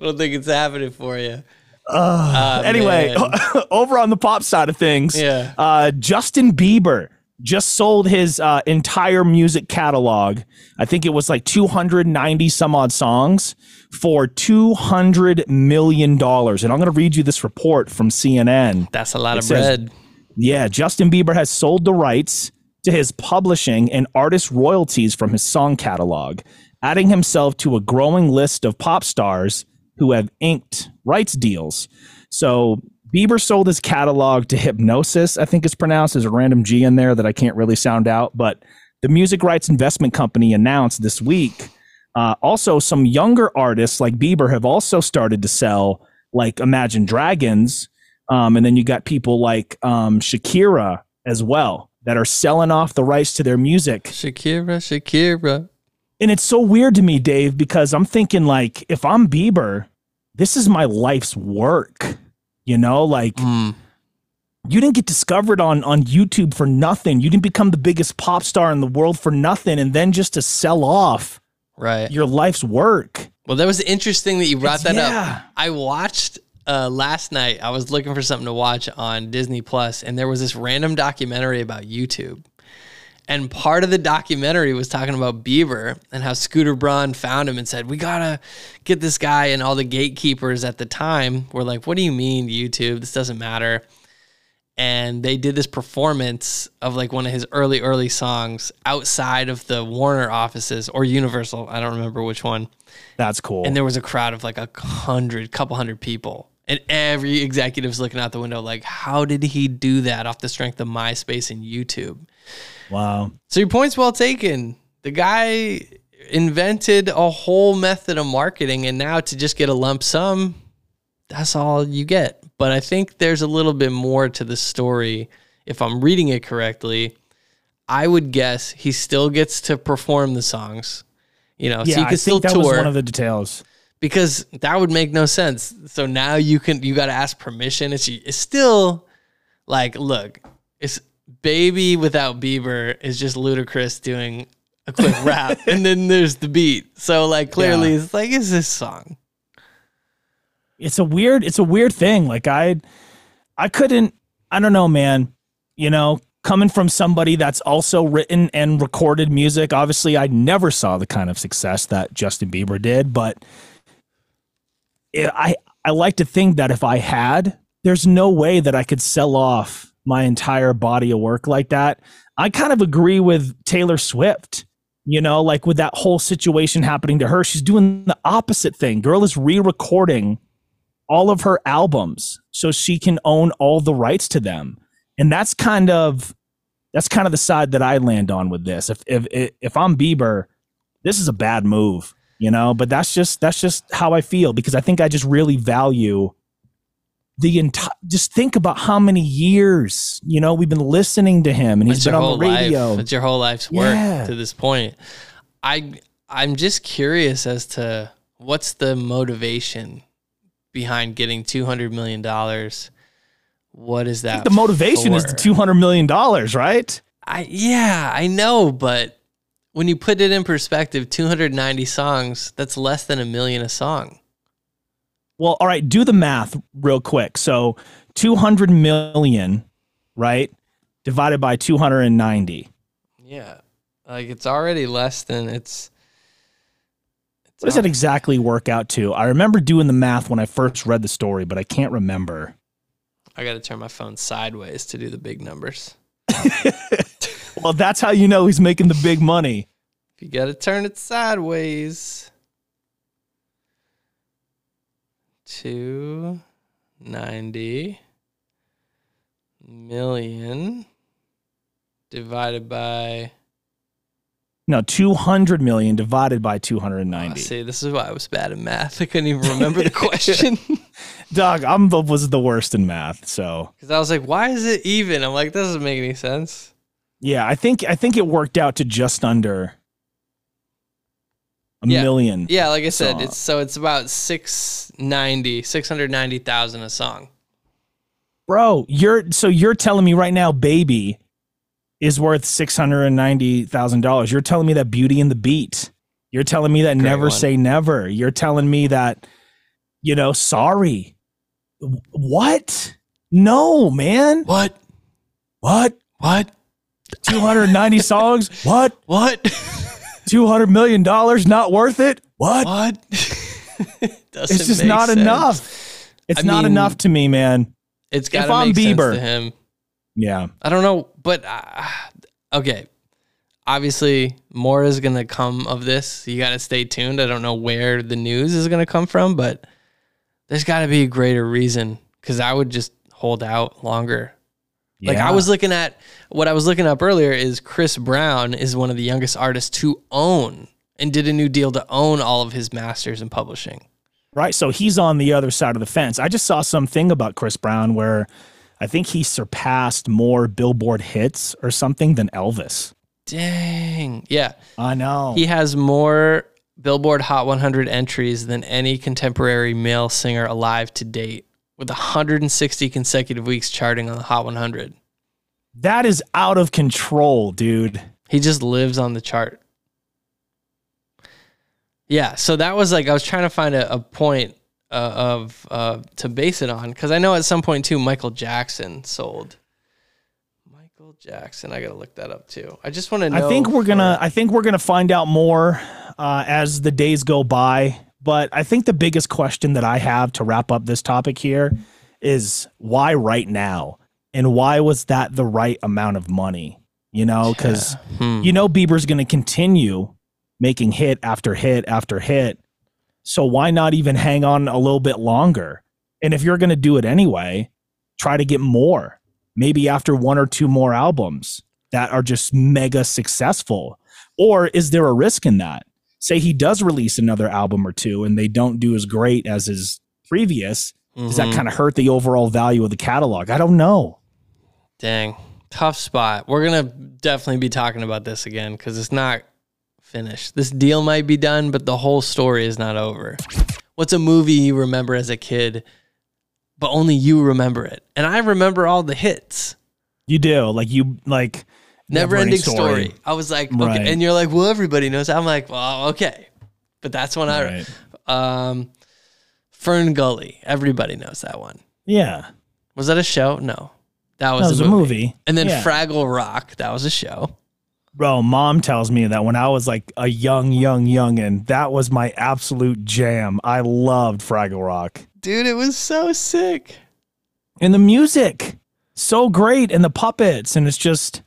[SPEAKER 1] I don't think it's happening for you.
[SPEAKER 2] Uh, anyway, over on the pop side of things,
[SPEAKER 1] yeah.
[SPEAKER 2] Uh, Justin Bieber just sold his uh, entire music catalog. I think it was like 290 some odd songs for 200 million dollars. And I'm going to read you this report from CNN.
[SPEAKER 1] That's a lot it of says, bread.
[SPEAKER 2] Yeah, Justin Bieber has sold the rights to his publishing and artist royalties from his song catalog, adding himself to a growing list of pop stars who have inked rights deals. So Bieber sold his catalog to Hipgnosis, I think it's pronounced. There's a random G in there that I can't really sound out, but the music rights investment company announced this week. Uh, also, some younger artists like Bieber have also started to sell, like Imagine Dragons. Um, and then you got people like um, Shakira as well that are selling off the rights to their music.
[SPEAKER 1] Shakira, Shakira.
[SPEAKER 2] And it's so weird to me, Dave, because I'm thinking like, if I'm Bieber, this is my life's work. You know, like mm. you didn't get discovered on on YouTube for nothing. You didn't become the biggest pop star in the world for nothing, and then just to sell off
[SPEAKER 1] right
[SPEAKER 2] your life's work.
[SPEAKER 1] Well, that was interesting that you brought it's, that yeah. up. I watched uh, last night. I was looking for something to watch on Disney Plus, and there was this random documentary about YouTube. And part of the documentary was talking about Bieber and how Scooter Braun found him and said, We gotta get this guy. And all the gatekeepers at the time were like, What do you mean, YouTube? This doesn't matter. And they did this performance of like one of his early, early songs outside of the Warner offices or Universal. I don't remember which one.
[SPEAKER 2] That's cool.
[SPEAKER 1] And there was a crowd of like a hundred, couple hundred people. And every executive's looking out the window, like, how did he do that off the strength of MySpace and YouTube?
[SPEAKER 2] Wow.
[SPEAKER 1] So your point's well taken. The guy invented a whole method of marketing, and now to just get a lump sum, that's all you get. But I think there's a little bit more to the story. If I'm reading it correctly, I would guess he still gets to perform the songs. You know,
[SPEAKER 2] yeah,
[SPEAKER 1] so you
[SPEAKER 2] can I
[SPEAKER 1] still
[SPEAKER 2] that
[SPEAKER 1] tour.
[SPEAKER 2] Was one of the details
[SPEAKER 1] because that would make no sense. So now you can you got to ask permission. It's, it's still like, look, it's Baby without Bieber is just ludicrous doing a quick rap, and then there's the beat. So like clearly, yeah. it's like, is this song?
[SPEAKER 2] It's a weird. It's a weird thing. Like I, I couldn't. I don't know, man. You know, coming from somebody that's also written and recorded music, obviously, I never saw the kind of success that Justin Bieber did, but it, I I like to think that if I had, there's no way that I could sell off my entire body of work like that. I kind of agree with Taylor Swift. You know, like with that whole situation happening to her, she's doing the opposite thing. Girl is re-recording all of her albums so she can own all the rights to them. And that's kind of that's kind of the side that I land on with this. If if if I'm Bieber, this is a bad move, you know, but that's just that's just how I feel because I think I just really value the entire just think about how many years you know we've been listening to him and he's been on the radio
[SPEAKER 1] life. it's your whole life's work yeah. to this point i i'm just curious as to what's the motivation behind getting 200 million dollars what is that
[SPEAKER 2] the motivation
[SPEAKER 1] for?
[SPEAKER 2] is the 200 million dollars right
[SPEAKER 1] i yeah i know but when you put it in perspective 290 songs that's less than a million a song
[SPEAKER 2] well, all right, do the math real quick. So 200 million, right? Divided by 290.
[SPEAKER 1] Yeah. Like it's already less than it's.
[SPEAKER 2] it's what does that exactly work out to? I remember doing the math when I first read the story, but I can't remember.
[SPEAKER 1] I got to turn my phone sideways to do the big numbers.
[SPEAKER 2] well, that's how you know he's making the big money.
[SPEAKER 1] You got to turn it sideways. Two ninety million divided by
[SPEAKER 2] No, 200 million divided by
[SPEAKER 1] oh,
[SPEAKER 2] 290.
[SPEAKER 1] see this is why I was bad at math. I couldn't even remember the question.
[SPEAKER 2] Dog, I'm the, was the worst in math. So
[SPEAKER 1] Because I was like, why is it even? I'm like, this doesn't make any sense.
[SPEAKER 2] yeah, I think I think it worked out to just under a
[SPEAKER 1] Yeah.
[SPEAKER 2] million.
[SPEAKER 1] Yeah, like I said, it's so it's about 690, 690,000 a song.
[SPEAKER 2] Bro, you're so you're telling me right now, baby is worth six hundred and ninety thousand dollars. You're telling me that Beauty and the Beat. You're telling me that
[SPEAKER 1] Great
[SPEAKER 2] Never
[SPEAKER 1] one.
[SPEAKER 2] Say Never. You're telling me that, you know, sorry. What? No, man.
[SPEAKER 1] What?
[SPEAKER 2] What?
[SPEAKER 1] What?
[SPEAKER 2] 290 songs? What?
[SPEAKER 1] What?
[SPEAKER 2] 200 million dollars not worth it? What?
[SPEAKER 1] what? Doesn't
[SPEAKER 2] It's just not
[SPEAKER 1] sense.
[SPEAKER 2] enough. It's
[SPEAKER 1] I
[SPEAKER 2] not
[SPEAKER 1] mean-
[SPEAKER 2] enough to me, man.
[SPEAKER 1] It's got to make sense
[SPEAKER 2] Bieber-
[SPEAKER 1] to him.
[SPEAKER 2] Yeah.
[SPEAKER 1] I don't know, but uh, okay. Obviously, more is going to come of this. You got to stay tuned. I don't know where the news is going to come from, but there's got to be a greater reason because I would just hold out longer. Like I was looking at what I was looking up earlier is Chris Brown is one of the youngest artists to own and did a new deal to own all of his masters in publishing.
[SPEAKER 2] Right. So he's on the other side of the fence. I just saw something about Chris Brown where I think he surpassed more Billboard hits or something than Elvis.
[SPEAKER 1] Dang. Yeah.
[SPEAKER 2] I know.
[SPEAKER 1] He has more Billboard Hot 100 entries than any contemporary male singer alive to date, with 160 consecutive weeks charting on the Hot 100.
[SPEAKER 2] that is out of control, dude.
[SPEAKER 1] He just lives on the chart. Yeah, so that was like I was trying to find a, a point uh, of uh, to base it on because I know at some point too Michael Jackson sold. Michael Jackson, I gotta look that up too. I just want to know.
[SPEAKER 2] I think we're gonna. I think we're gonna find out more uh, as the days go by. But I think the biggest question that I have to wrap up this topic here is why right now, and why was that the right amount of money? You know, because
[SPEAKER 1] Hmm.
[SPEAKER 2] you know Bieber's gonna continue making hit after hit after hit. So why not even hang on a little bit longer? And if you're gonna do it anyway, try to get more. Maybe after one or two more albums that are just mega successful? Or is there a risk in that? Say he does release another album or two and they don't do as great as his previous. Does that
[SPEAKER 1] Mhm.
[SPEAKER 2] kind of hurt the overall value of the catalog? I don't know.
[SPEAKER 1] Dang, tough spot. We're gonna definitely be talking about this again because it's not finished. This deal might be done, but the whole story is not over. What's a movie you remember as a kid, but only you remember it? And I remember all the hits.
[SPEAKER 2] You do. Like you like
[SPEAKER 1] Never ending story. I was like, okay,
[SPEAKER 2] Right.
[SPEAKER 1] and you're like, well, everybody knows. I'm like, well, okay, but that's when
[SPEAKER 2] Right.
[SPEAKER 1] I, um, Fern Gully. Everybody knows that one.
[SPEAKER 2] Yeah.
[SPEAKER 1] Was that a show? No, that was,
[SPEAKER 2] That was
[SPEAKER 1] a
[SPEAKER 2] a
[SPEAKER 1] movie.
[SPEAKER 2] movie.
[SPEAKER 1] And then
[SPEAKER 2] Yeah.
[SPEAKER 1] Fraggle Rock. That was a show.
[SPEAKER 2] Bro, mom tells me that when I was like a young, young, youngin', that was my absolute jam. I loved Fraggle Rock.
[SPEAKER 1] Dude, it was so sick.
[SPEAKER 2] And the music, so great, and the puppets, and it's just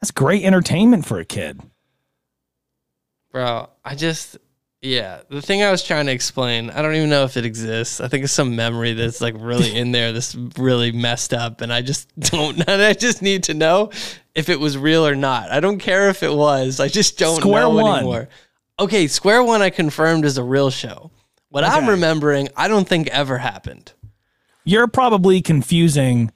[SPEAKER 2] that's great entertainment for a kid.
[SPEAKER 1] Bro, I just yeah, the thing I was trying to explain, I don't even know if it exists. I think it's some memory that's like really in there that's really messed up and I just don't and I just need to know if it was real or not. I don't care if it was. I just don't
[SPEAKER 2] Square
[SPEAKER 1] know
[SPEAKER 2] One.
[SPEAKER 1] anymore. Okay, Square One I confirmed is a real show. What I'm remembering, I don't think ever happened.
[SPEAKER 2] You're probably confusing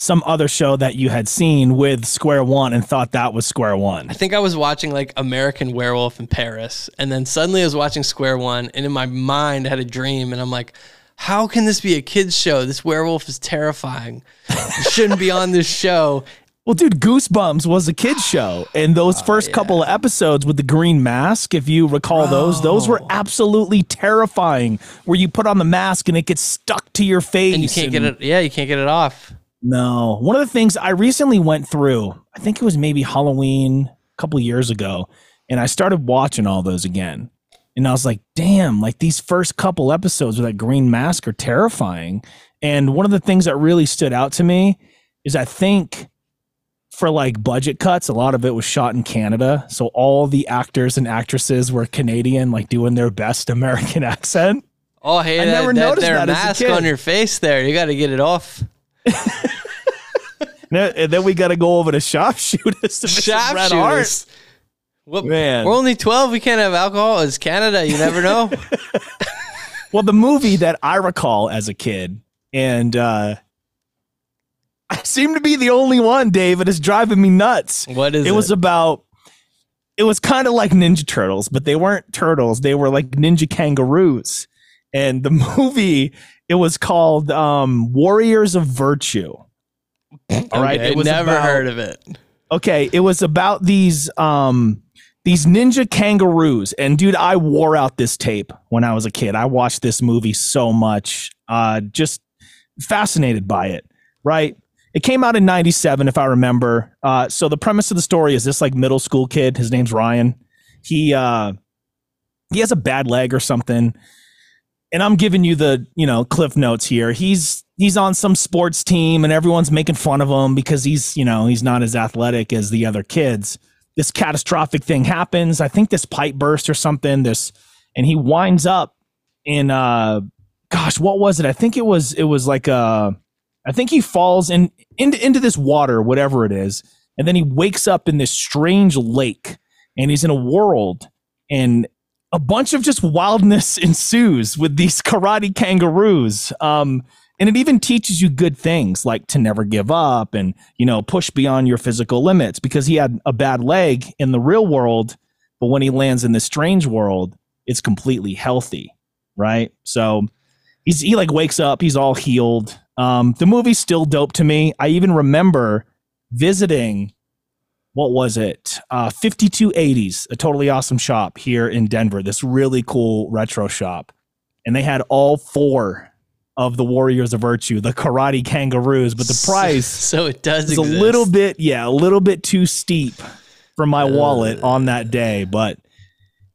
[SPEAKER 2] some other show that you had seen with Square One and thought that was Square One.
[SPEAKER 1] I think I was watching like American Werewolf in Paris, and then suddenly I was watching Square One, and in my mind I had a dream, and I'm like, how can this be a kids show? This werewolf is terrifying. It shouldn't be on this show.
[SPEAKER 2] Well, dude, Goosebumps was a kids show, and those oh, first couple of episodes with the green mask, if you recall those, those were absolutely terrifying. Where you put on the mask and it gets stuck to your face,
[SPEAKER 1] And you can't get it. Yeah, you can't get it off.
[SPEAKER 2] No. One of the things I recently went through, I think it was maybe Halloween a couple years ago, and I started watching all those again. And I was like, damn, like these first couple episodes with that green mask are terrifying. And one of the things that really stood out to me is I think for like budget cuts, a lot of it was shot in Canada. So all the actors and actresses were Canadian, like doing their best American accent.
[SPEAKER 1] Oh, hey,
[SPEAKER 2] I
[SPEAKER 1] that,
[SPEAKER 2] never
[SPEAKER 1] that
[SPEAKER 2] noticed that a
[SPEAKER 1] mask on your face there. You got to get it off.
[SPEAKER 2] Now- And then we got to go over to sharpshooters to Mr. Bret Hart.
[SPEAKER 1] Sharpshooters. What,
[SPEAKER 2] Man.
[SPEAKER 1] We're only 12. We can't have alcohol. It's Canada. You never know.
[SPEAKER 2] Well, the movie that I recall as a kid, and uh, I seem to be the only one, David, is driving me nuts.
[SPEAKER 1] what is
[SPEAKER 2] it
[SPEAKER 1] it?
[SPEAKER 2] was about it was kind of like ninja turtles but they weren't turtles they were like ninja kangaroos and the movie it was called um warriors of virtue. All right
[SPEAKER 1] Okay,
[SPEAKER 2] it was
[SPEAKER 1] never
[SPEAKER 2] about-
[SPEAKER 1] heard of it.
[SPEAKER 2] okay it was about these um these ninja kangaroos. And dude i wore out this tape when i was a kid. I watched this movie so much. Uh just fascinated by it right? It came out in 97 if i remember. Uh so the premise of the story is this like middle school kid his name's ryan. He uh he has a bad leg or something and i'm giving you the you know cliff notes here. He's he's on some sports team and everyone's making fun of him because he's you know he's not as athletic as the other kids. This catastrophic thing happens. I think this pipe burst or something this and he winds up in uh gosh what was it? I think it was it was like uh i think he falls in into, into this water whatever it is and then he wakes up in this strange lake and he's in a world and a bunch of just wildness ensues with these karate kangaroos. Um and it even teaches you good things like to never give up and you know push beyond your physical limits because he had a bad leg in the real world but when he lands in the strange world it's completely healthy right? So he's he like wakes up he's all healed. Um the movie's still dope to me. I even remember visiting what was it? Uh 5280s a totally awesome shop here in denver this really cool retro shop. And they had all four of the warriors of virtue the karate kangaroos but the price
[SPEAKER 1] So it does
[SPEAKER 2] is a little bit yeah a little bit too steep for my wallet on that day but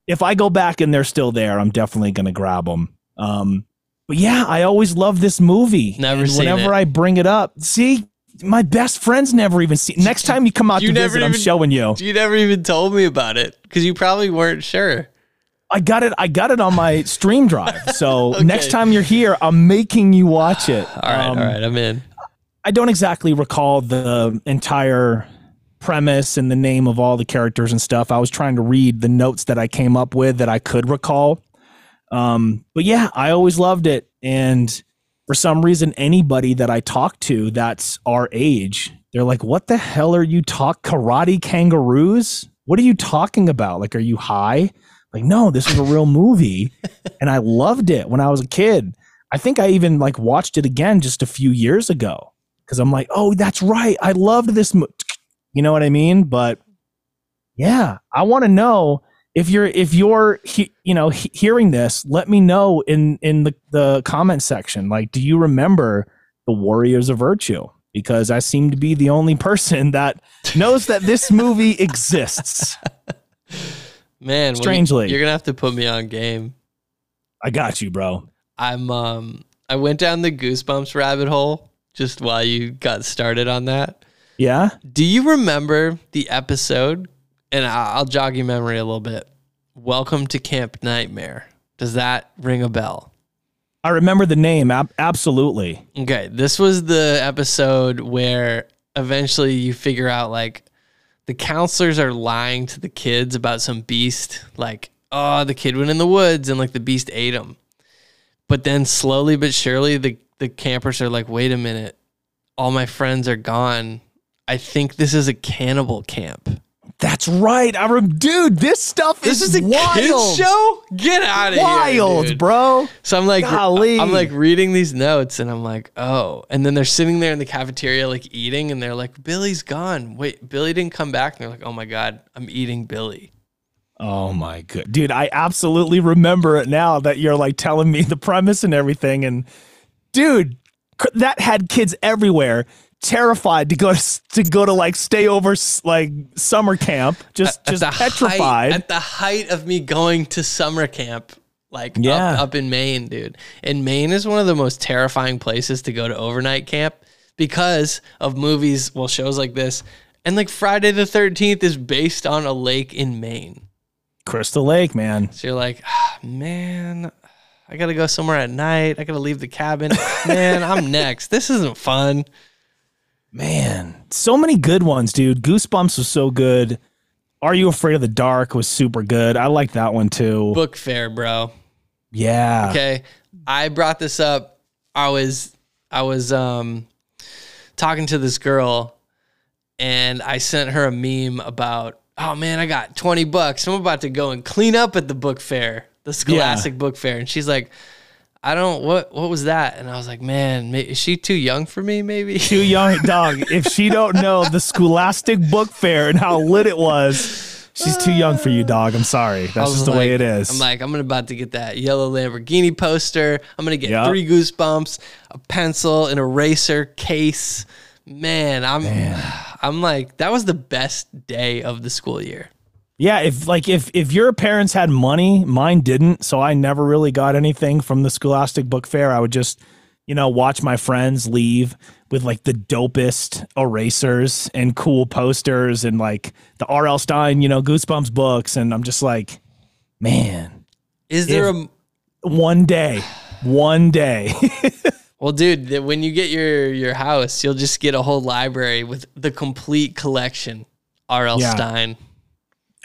[SPEAKER 2] if i go back and they're still there i'm definitely gonna grab them um but yeah i always love this movie.
[SPEAKER 1] Never
[SPEAKER 2] And
[SPEAKER 1] seen
[SPEAKER 2] whenever
[SPEAKER 1] it.
[SPEAKER 2] i bring it up see my best friends never even see next time you come out
[SPEAKER 1] You
[SPEAKER 2] to visit i'm showing you
[SPEAKER 1] You never even told me about it because you probably weren't sure.
[SPEAKER 2] i got it i got it on my stream drive so
[SPEAKER 1] Okay.
[SPEAKER 2] next time you're here i'm making you watch it
[SPEAKER 1] All right,
[SPEAKER 2] Um,
[SPEAKER 1] all right, I'm in.
[SPEAKER 2] I don't exactly recall the entire premise and the name of all the characters and stuff. I was trying to read the notes that I came up with that I could recall. Um, but yeah, I always loved it. And for some reason, anybody that I talk to that's our age, they're like, what the hell are you talk karate kangaroos? What are you talking about? Like, are you high? Like, no, this is a real movie. and I loved it when I was a kid. I think I even like watched it again just a few years ago because I'm like, oh, that's right. I loved this. Mo-. You know what I mean? But yeah, I want to know if you're if you're he, you know he- hearing this. Let me know in in the the comment section. Like, do you remember the Warriors of Virtue? Because I seem to be the only person that knows that this movie exists.
[SPEAKER 1] Man, well, you-
[SPEAKER 2] Strangely.
[SPEAKER 1] you're gonna have to put me on game.
[SPEAKER 2] I got you, bro.
[SPEAKER 1] I'm um I went down the goosebumps rabbit hole just while you got started on that.
[SPEAKER 2] Yeah.
[SPEAKER 1] Do you remember the episode? And I'll jog your memory a little bit. Welcome to Camp Nightmare. Does that ring a bell?
[SPEAKER 2] I remember the name. Ab- absolutely.
[SPEAKER 1] Okay, this was the episode where eventually you figure out like the counselors are lying to the kids about some beast, like, oh, the kid went in the woods and like the beast ate him. But then slowly but surely the, the campers are like, wait a minute, all my friends are gone. I think this is a cannibal camp.
[SPEAKER 2] That's right. I rem- dude, this stuff
[SPEAKER 1] This
[SPEAKER 2] is,
[SPEAKER 1] is a
[SPEAKER 2] wild.
[SPEAKER 1] kids show? Get out of
[SPEAKER 2] Wild,
[SPEAKER 1] here. dude.
[SPEAKER 2] bro.
[SPEAKER 1] So I'm like,
[SPEAKER 2] Golly.
[SPEAKER 1] I'm like reading these notes, and I'm like, oh. And then they're sitting there in the cafeteria, like eating, and they're like, Billy's gone. Wait, Billy didn't come back. And they're like, oh my god, I'm eating Billy.
[SPEAKER 2] Oh my good dude, I absolutely remember it now that you're like telling me the premise and everything. And dude, that had kids everywhere terrified to go to, to go to like stay over like summer camp, just
[SPEAKER 1] At
[SPEAKER 2] just
[SPEAKER 1] the
[SPEAKER 2] petrified.
[SPEAKER 1] Height, at the height of me going to summer camp, like
[SPEAKER 2] Yeah.
[SPEAKER 1] up, up in Maine, dude. And Maine is one of the most terrifying places to go to overnight camp because of movies, well, shows like this. And like Friday the 13th is based on a lake in Maine.
[SPEAKER 2] Crystal Lake, man.
[SPEAKER 1] So you're like, ah, man, I gotta go somewhere at night. I gotta leave the cabin. Man, I'm next. This isn't fun.
[SPEAKER 2] Man, so many good ones, dude. Goosebumps was so good. Are You Afraid of the Dark was super good. I like that one too.
[SPEAKER 1] Book fair, bro.
[SPEAKER 2] yeah.
[SPEAKER 1] Okay. I brought this up. I was I was um talking to this girl and I sent her a meme about, oh man, I got 20 bucks. I'm about to go and clean up at the book fair, the Scholastic Book Fair. And she's like, I don't what what was that? And I was like, man, ma- is she too young for me maybe?
[SPEAKER 2] Too young dog. if she don't know the Scholastic Book Fair and how lit it was, she's too young for you, dog. I'm sorry. That's just the way it is.
[SPEAKER 1] I'm like, I'm about to get that yellow Lamborghini poster. I'm gonna get
[SPEAKER 2] Yep.
[SPEAKER 1] three goosebumps, a pencil, an eraser case. Man, I'm I'm like, that was the best day of the school year.
[SPEAKER 2] Yeah, if like if if your parents had money, mine didn't, so I never really got anything from the Scholastic Book Fair. I would just, you know, watch my friends leave with like the dopest erasers and cool posters and like the R.L. Stine, you know, Goosebumps books, and I'm just like, man,
[SPEAKER 1] Is there a
[SPEAKER 2] one day, one day.
[SPEAKER 1] well, dude? When you get your your house, you'll just get a whole library with the complete collection. R.L.
[SPEAKER 2] Yeah.
[SPEAKER 1] Stine.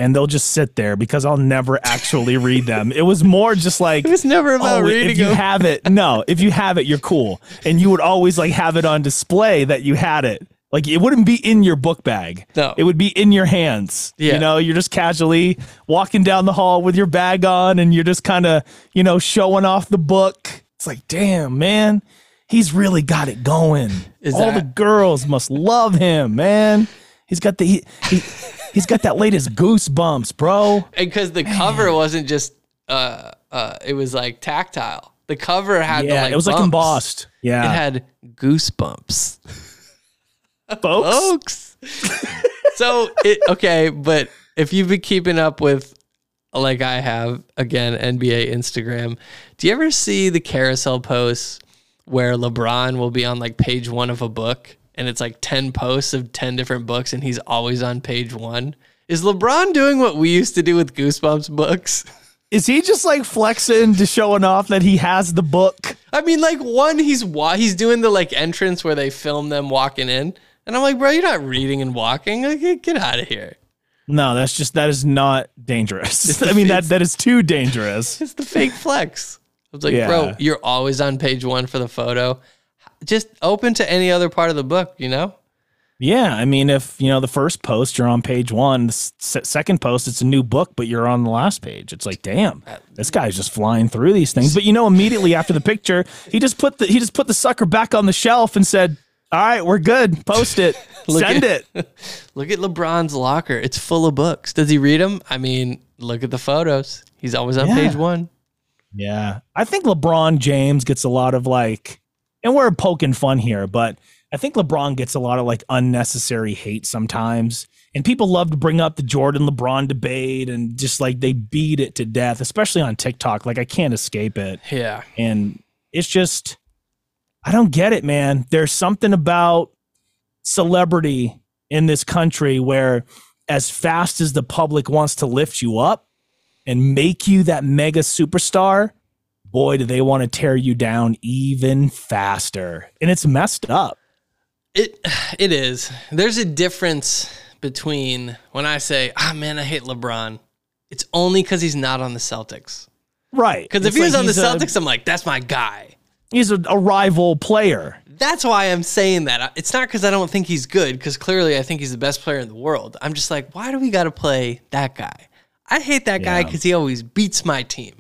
[SPEAKER 2] And they'll just sit there because I'll never actually read them. It was more just like
[SPEAKER 1] It was never about
[SPEAKER 2] oh,
[SPEAKER 1] reading
[SPEAKER 2] if you
[SPEAKER 1] them.
[SPEAKER 2] have it, no, if you have it, you're cool. And you would always like have it on display that you had it. Like it wouldn't be in your book bag.
[SPEAKER 1] No.
[SPEAKER 2] It would be in your hands.
[SPEAKER 1] Yeah.
[SPEAKER 2] You know, you're just casually walking down the hall with your bag on and you're just kind of, you know, showing off the book. It's like, damn, man, he's really got it going.
[SPEAKER 1] Is
[SPEAKER 2] All
[SPEAKER 1] that-
[SPEAKER 2] the girls must love him, man. He's got the he, he, he's got that latest goosebumps, bro.
[SPEAKER 1] because the cover wasn't just uh uh it was like tactile. The cover had the,
[SPEAKER 2] Yeah,
[SPEAKER 1] like
[SPEAKER 2] it was like embossed. Yeah,
[SPEAKER 1] It had goosebumps,
[SPEAKER 2] folks.
[SPEAKER 1] folks. so it okay, but if you've been keeping up with like I have again NBA Instagram, do you ever see the carousel posts where LeBron will be on like page one of a book and it's like ten posts of ten different books and he's always on page one? Is LeBron doing what we used to do with Goosebumps books?
[SPEAKER 2] Is he just like flexing to showing off that he has the book?
[SPEAKER 1] I mean, like one, he's wa- he's doing the like entrance where they film them walking in, and I'm like, bro, you're not reading and walking. Like, get, get out of here.
[SPEAKER 2] No, that's just that is not dangerous. I mean that that is too dangerous.
[SPEAKER 1] It's the fake flex. I was like,
[SPEAKER 2] Yeah.
[SPEAKER 1] bro, you're always on page one for the photo. Just open to any other part of the book, you know?
[SPEAKER 2] Yeah, I mean if you know the first post you're on page one, the s- second post it's a new book, but you're on the last page. It's like, damn, uh, this guy's just flying through these things. But you know, immediately after the picture, he just put the he just put the sucker back on the shelf and said, "All right, we're good. Post it, send
[SPEAKER 1] at-
[SPEAKER 2] it."
[SPEAKER 1] Look at LeBron's locker. It's full of books. Does he read them? I mean, look at the photos. He's always on
[SPEAKER 2] Yeah.
[SPEAKER 1] page one.
[SPEAKER 2] Yeah. I think LeBron James gets a lot of like, and we're poking fun here, but I think LeBron gets a lot of like unnecessary hate sometimes. And people love to bring up the Jordan LeBron debate and just like they beat it to death, especially on TikTok. Like I can't escape it.
[SPEAKER 1] Yeah.
[SPEAKER 2] And it's just, I don't get it, man. There's something about celebrity in this country where, as fast as the public wants to lift you up and make you that mega superstar, boy, do they want to tear you down even faster. And it's messed up.
[SPEAKER 1] It it is. There's a difference between when I say, "Ah, man, I hate LeBron." It's only because he's not on the Celtics.
[SPEAKER 2] Right.
[SPEAKER 1] Because if he was
[SPEAKER 2] like
[SPEAKER 1] on the Celtics, I'm like, "That's my guy."
[SPEAKER 2] he's a, a rival player.
[SPEAKER 1] That's why I'm saying that. It's not because I don't think he's good, because clearly I think he's the best player in the world. I'm just like, why do we got to play that guy? I hate that guy because he always beats my team.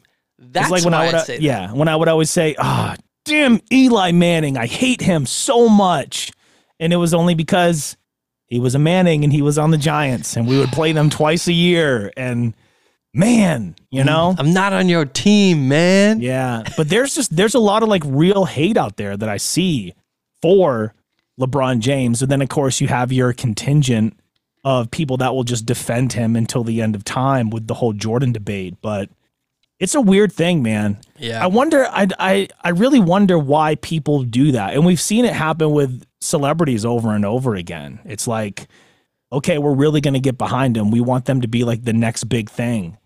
[SPEAKER 1] That's
[SPEAKER 2] like when I
[SPEAKER 1] I
[SPEAKER 2] would,
[SPEAKER 1] say that.
[SPEAKER 2] yeah, when I would always say, "Ah, damn Eli Manning, I hate him so much," and it was only because he was a Manning and he was on the Giants, and we would play them twice a year. And man, you know,
[SPEAKER 1] I'm not on your team, man.
[SPEAKER 2] yeah. But there's just there's a lot of like real hate out there that I see for LeBron James, and then of course you have your contingent of people that will just defend him until the end of time with the whole Jordan debate, but. It's a weird thing, man.
[SPEAKER 1] Yeah.
[SPEAKER 2] I wonder. I, I I really wonder why people do that, and we've seen it happen with celebrities over and over again. It's like, okay, we're really going to get behind them. We want them to be like the next big thing,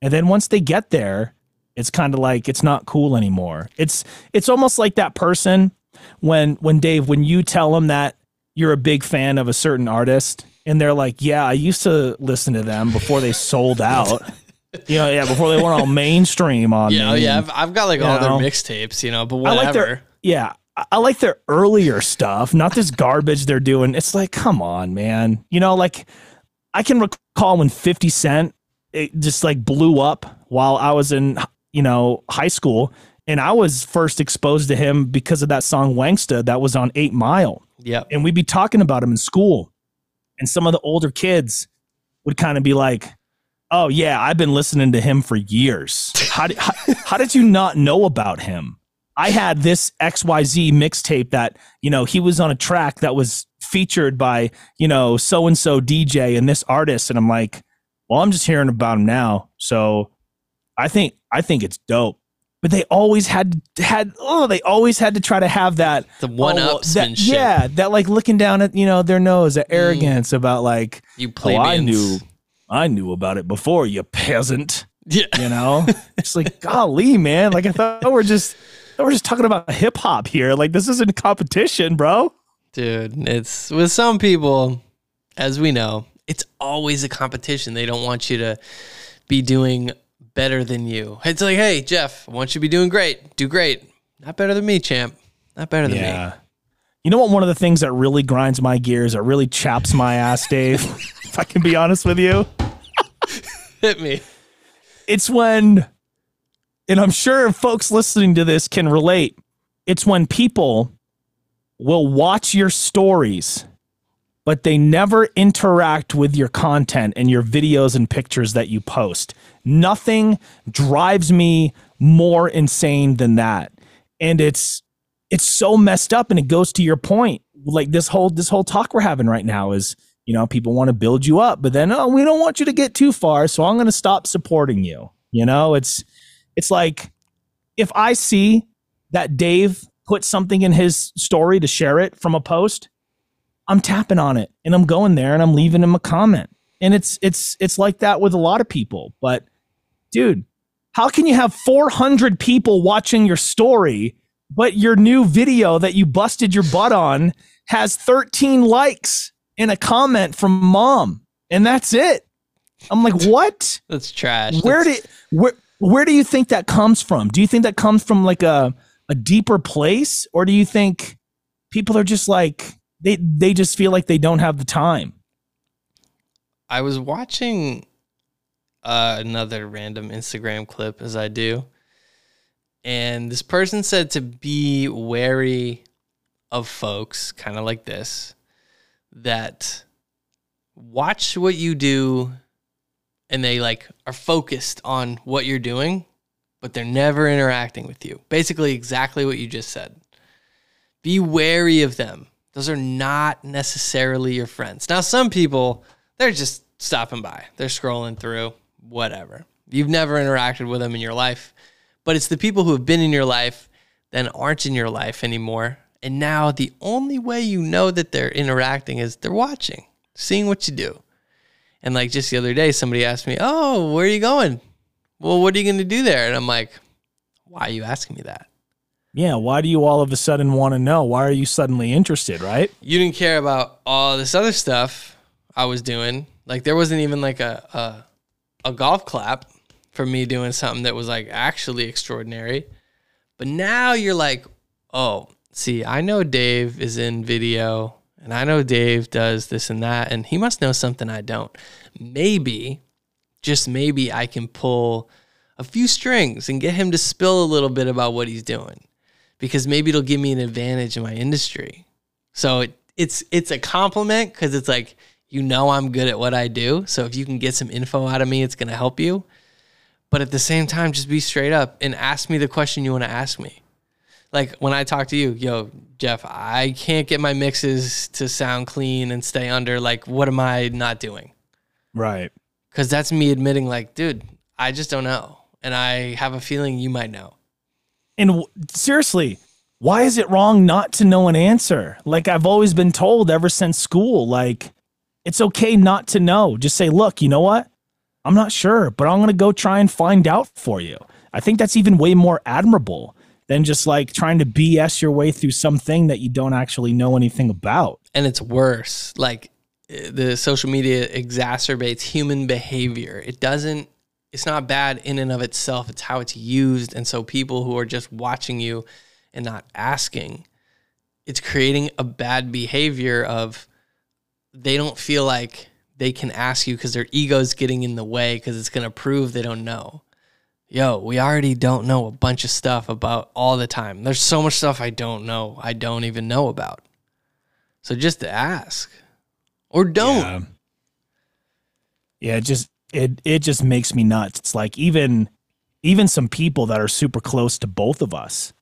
[SPEAKER 2] and then once they get there, It's kind of like it's not cool anymore. It's it's almost like that person when when Dave when you tell them that you're a big fan of a certain artist and they're like, "Yeah, I used to listen to them before they sold out." you know, yeah, before they went all mainstream on
[SPEAKER 1] Yeah, oh,
[SPEAKER 2] me.
[SPEAKER 1] yeah. I've, I've got like all
[SPEAKER 2] know?
[SPEAKER 1] their mixtapes, you know, but
[SPEAKER 2] I
[SPEAKER 1] whatever.
[SPEAKER 2] like their yeah. I- I like their earlier stuff, not this garbage they're doing. It's like, come on, man. You know, like I can recall when 50 Cent it just like blew up while I was in, you know, high school. And I was first exposed to him because of that song Wanksta that was on Eight Mile.
[SPEAKER 1] Yeah.
[SPEAKER 2] And we'd be talking about him in school. And some of the older kids would kind of be like, Oh, yeah, I've been listening to him for years. How did, how, how did you not know about him? I had this XYZ mixtape that, you know, he was on a track that was featured by, you know, so and so DJ and this artist. And I'm like, well, I'm just hearing about him now. So I think I think it's dope. But they always had had oh, they always had to try to have that
[SPEAKER 1] The one
[SPEAKER 2] oh,
[SPEAKER 1] upsmanship.
[SPEAKER 2] that, yeah, that like looking down at, you know, their nose, that mm. arrogance about like,
[SPEAKER 1] You
[SPEAKER 2] play
[SPEAKER 1] oh.
[SPEAKER 2] I knew I knew about it before, you peasant
[SPEAKER 1] Yeah.
[SPEAKER 2] you know it's like golly man like i thought we're just we're just talking about hip hop here like this isn't competition bro
[SPEAKER 1] Dude, it's with some people, as we know, it's always a competition. They don't want you to be doing better than you. It's like, hey, Jeff, I want you to be doing great. Do great. Not better than me, champ. Not better than me.
[SPEAKER 2] You know what one of the things that really grinds my gears that really chaps my ass dave? If i can be honest with you.
[SPEAKER 1] Hit me.
[SPEAKER 2] it's when and i'm sure folks listening to this can relate it's when people will watch your stories but they never interact with your content and your videos and pictures that you post. Nothing drives me more insane than that. And it's it's so messed up and it goes to your point like this whole this whole talk we're having right now is you know people want to build you up but then oh we don't want you to get too far so i'm going to stop supporting you. You know it's it's like if i see that dave put something in his story to share it from a post i'm tapping on it and i'm going there and i'm leaving him a comment. And it's it's it's like that with a lot of people but dude how can you have 400 people watching your story but your new video that you busted your butt on has 13 likes and a comment from mom and that's it i'm like what
[SPEAKER 1] That's trash.
[SPEAKER 2] where
[SPEAKER 1] That's-
[SPEAKER 2] did where where do you think that comes from do you think that comes from like a a deeper place or do you think people are just like they they just feel like they don't have the time
[SPEAKER 1] I was watching uh, another random Instagram clip as I do. And this person said to be wary of folks, kind of like this, that watch what you do and they like are focused on what you're doing, but they're never interacting with you. Basically, exactly what you just said. Be wary of them. Those are not necessarily your friends. Now, some people, they're just stopping by, they're scrolling through, whatever. You've never interacted with them in your life, but it's the people who have been in your life then aren't in your life anymore. And now the only way you know that they're interacting is they're watching, seeing what you do. And like just the other day, somebody asked me, Oh, where are you going? Well, what are you going to do there? And I'm like, Why are you asking me that?
[SPEAKER 2] yeah why do you all of a sudden want to know why are you suddenly interested right
[SPEAKER 1] you didn't care about all this other stuff I was doing. Like there wasn't even like a a, a golf clap for me doing something that was like actually extraordinary. But now you're like, oh, see, I know Dave is in video and I know Dave does this and that and he must know something I don't. Maybe just maybe I can pull a few strings and get him to spill a little bit about what he's doing because maybe it'll give me an advantage in my industry. So it, it's it's a compliment because it's like you know I'm good at what I do. So if you can get some info out of me, it's gonna help you. But at the same time, just be straight up and ask me the question you want to ask me. Like when I talk to you, yo, Jeff, I can't get my mixes to sound clean and stay under. Like, what am I not doing?
[SPEAKER 2] right
[SPEAKER 1] Because that's me admitting, like, dude, I just don't know. And I have a feeling you might know.
[SPEAKER 2] And w- seriously, why is it wrong not to know an answer? Like I've always been told ever since school, like it's okay not to know. Just say, look, you know what? I'm not sure, but I'm going to go try and find out for you. I think that's even way more admirable than just like trying to BS your way through something that you don't actually know anything about.
[SPEAKER 1] And it's worse. Like eh, the social media exacerbates human behavior. It doesn't it's not bad in and of itself. It's how it's used. And so people who are just watching you and not asking, it's creating a bad behavior of they don't feel like they can ask you because their ego's getting in the way because it's going to prove they don't know. Yo, we already don't know a bunch of stuff about all the time. There's so much stuff I don't know, I don't even know about. So just to ask or don't.
[SPEAKER 2] Yeah. yeah, it just it it just makes me nuts. It's like even even some people that are super close to both of us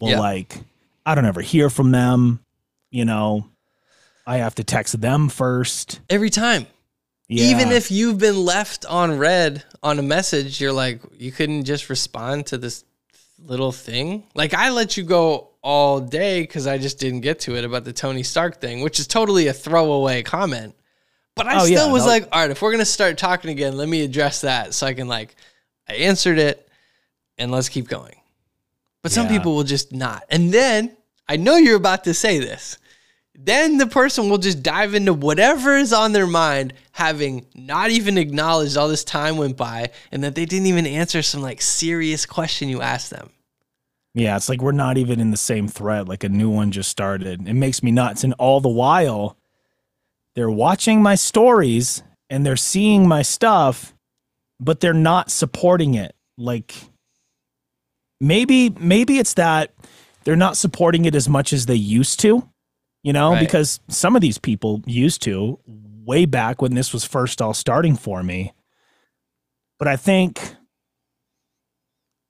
[SPEAKER 2] will yeah. like I don't ever hear from them, you know. I have to text them first.
[SPEAKER 1] Every time. Yeah. Even if you've been left on read on a message, you're like, you couldn't just respond to this little thing. Like I let you go all day because I just didn't get to it about the Tony Stark thing, which is totally a throwaway comment. But I oh, still yeah, was no. like, all right, if we're gonna start talking again, let me address that so I can like I answered it and let's keep going. But some yeah. people will just not. And then I know you're about to say this. Then the person will just dive into whatever is on their mind, having not even acknowledged all this time went by and that they didn't even answer some like serious question you asked them.
[SPEAKER 2] Yeah, it's like we're not even in the same thread. Like a new one just started. It makes me nuts. And all the while, they're watching my stories and they're seeing my stuff, but they're not supporting it. Like maybe maybe it's that they're not supporting it as much as they used to, you know, right. because some of these people used to way back when this was first all starting for me. But I think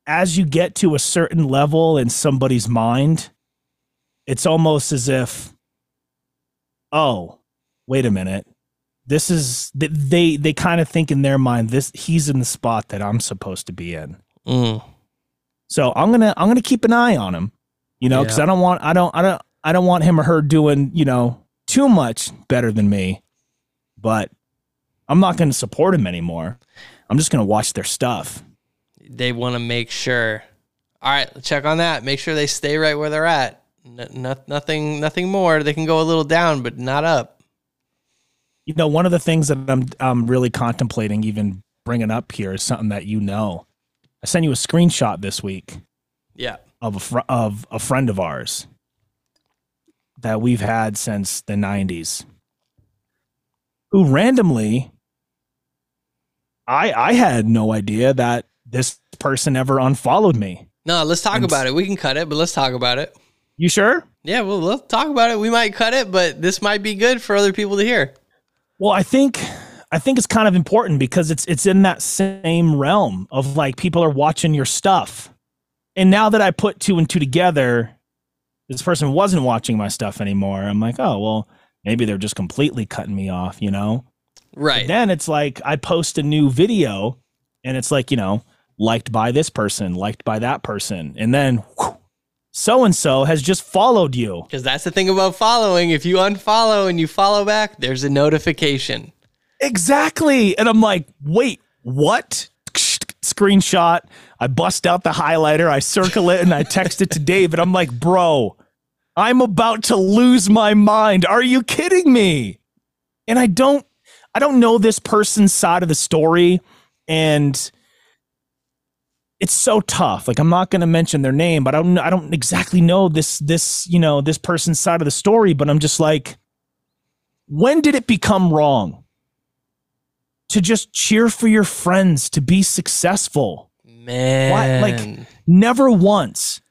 [SPEAKER 2] as you get to a certain level in somebody's mind, it's almost as if, oh, wait a minute this is they they kind of think in their mind this he's in the spot that i'm supposed to be in mm. so i'm gonna i'm gonna keep an eye on him you know because yeah. i don't want i don't i don't i don't want him or her doing you know too much better than me but i'm not gonna support him anymore. I'm just gonna watch their stuff.
[SPEAKER 1] They want to make sure. All right check on that. Make sure they stay right where they're at. N- nothing nothing more. They can go a little down but not up.
[SPEAKER 2] You know, one of the things that I'm I'm really contemplating even bringing up here is something that you know. I sent you a screenshot this week.
[SPEAKER 1] Yeah.
[SPEAKER 2] Of a fr- of a friend of ours that we've had since the 90s who randomly I I had no idea that this person ever unfollowed me.
[SPEAKER 1] No, let's talk and about it. We can cut it, but let's talk about it.
[SPEAKER 2] You sure?
[SPEAKER 1] Yeah, well, let's talk about it. We might cut it, but this might be good for other people to hear.
[SPEAKER 2] Well, I think I think it's kind of important because it's it's in that same realm of like people are watching your stuff. And now that I put two and two together, this person wasn't watching my stuff anymore. I'm like, oh well, maybe they're just completely cutting me off, you know?
[SPEAKER 1] Right.
[SPEAKER 2] But then it's like I post a new video and it's like, you know, liked by this person, liked by that person. And then so and so has just followed you.
[SPEAKER 1] Because that's the thing about following. If you unfollow and you follow back, there's a notification.
[SPEAKER 2] Exactly. And I'm like, wait, what? Screenshot. I bust out the highlighter, I circle it, and I text it to Dave. And I'm like, bro, I'm about to lose my mind. Are you kidding me? And I don't I don't know this person's side of the story. And it's so tough. Like I'm not going to mention their name, but I don't I don't exactly know this this, you know, this person's side of the story, but I'm just like when did it become wrong to just cheer for your friends to be successful?
[SPEAKER 1] Man.
[SPEAKER 2] Why? Like never once.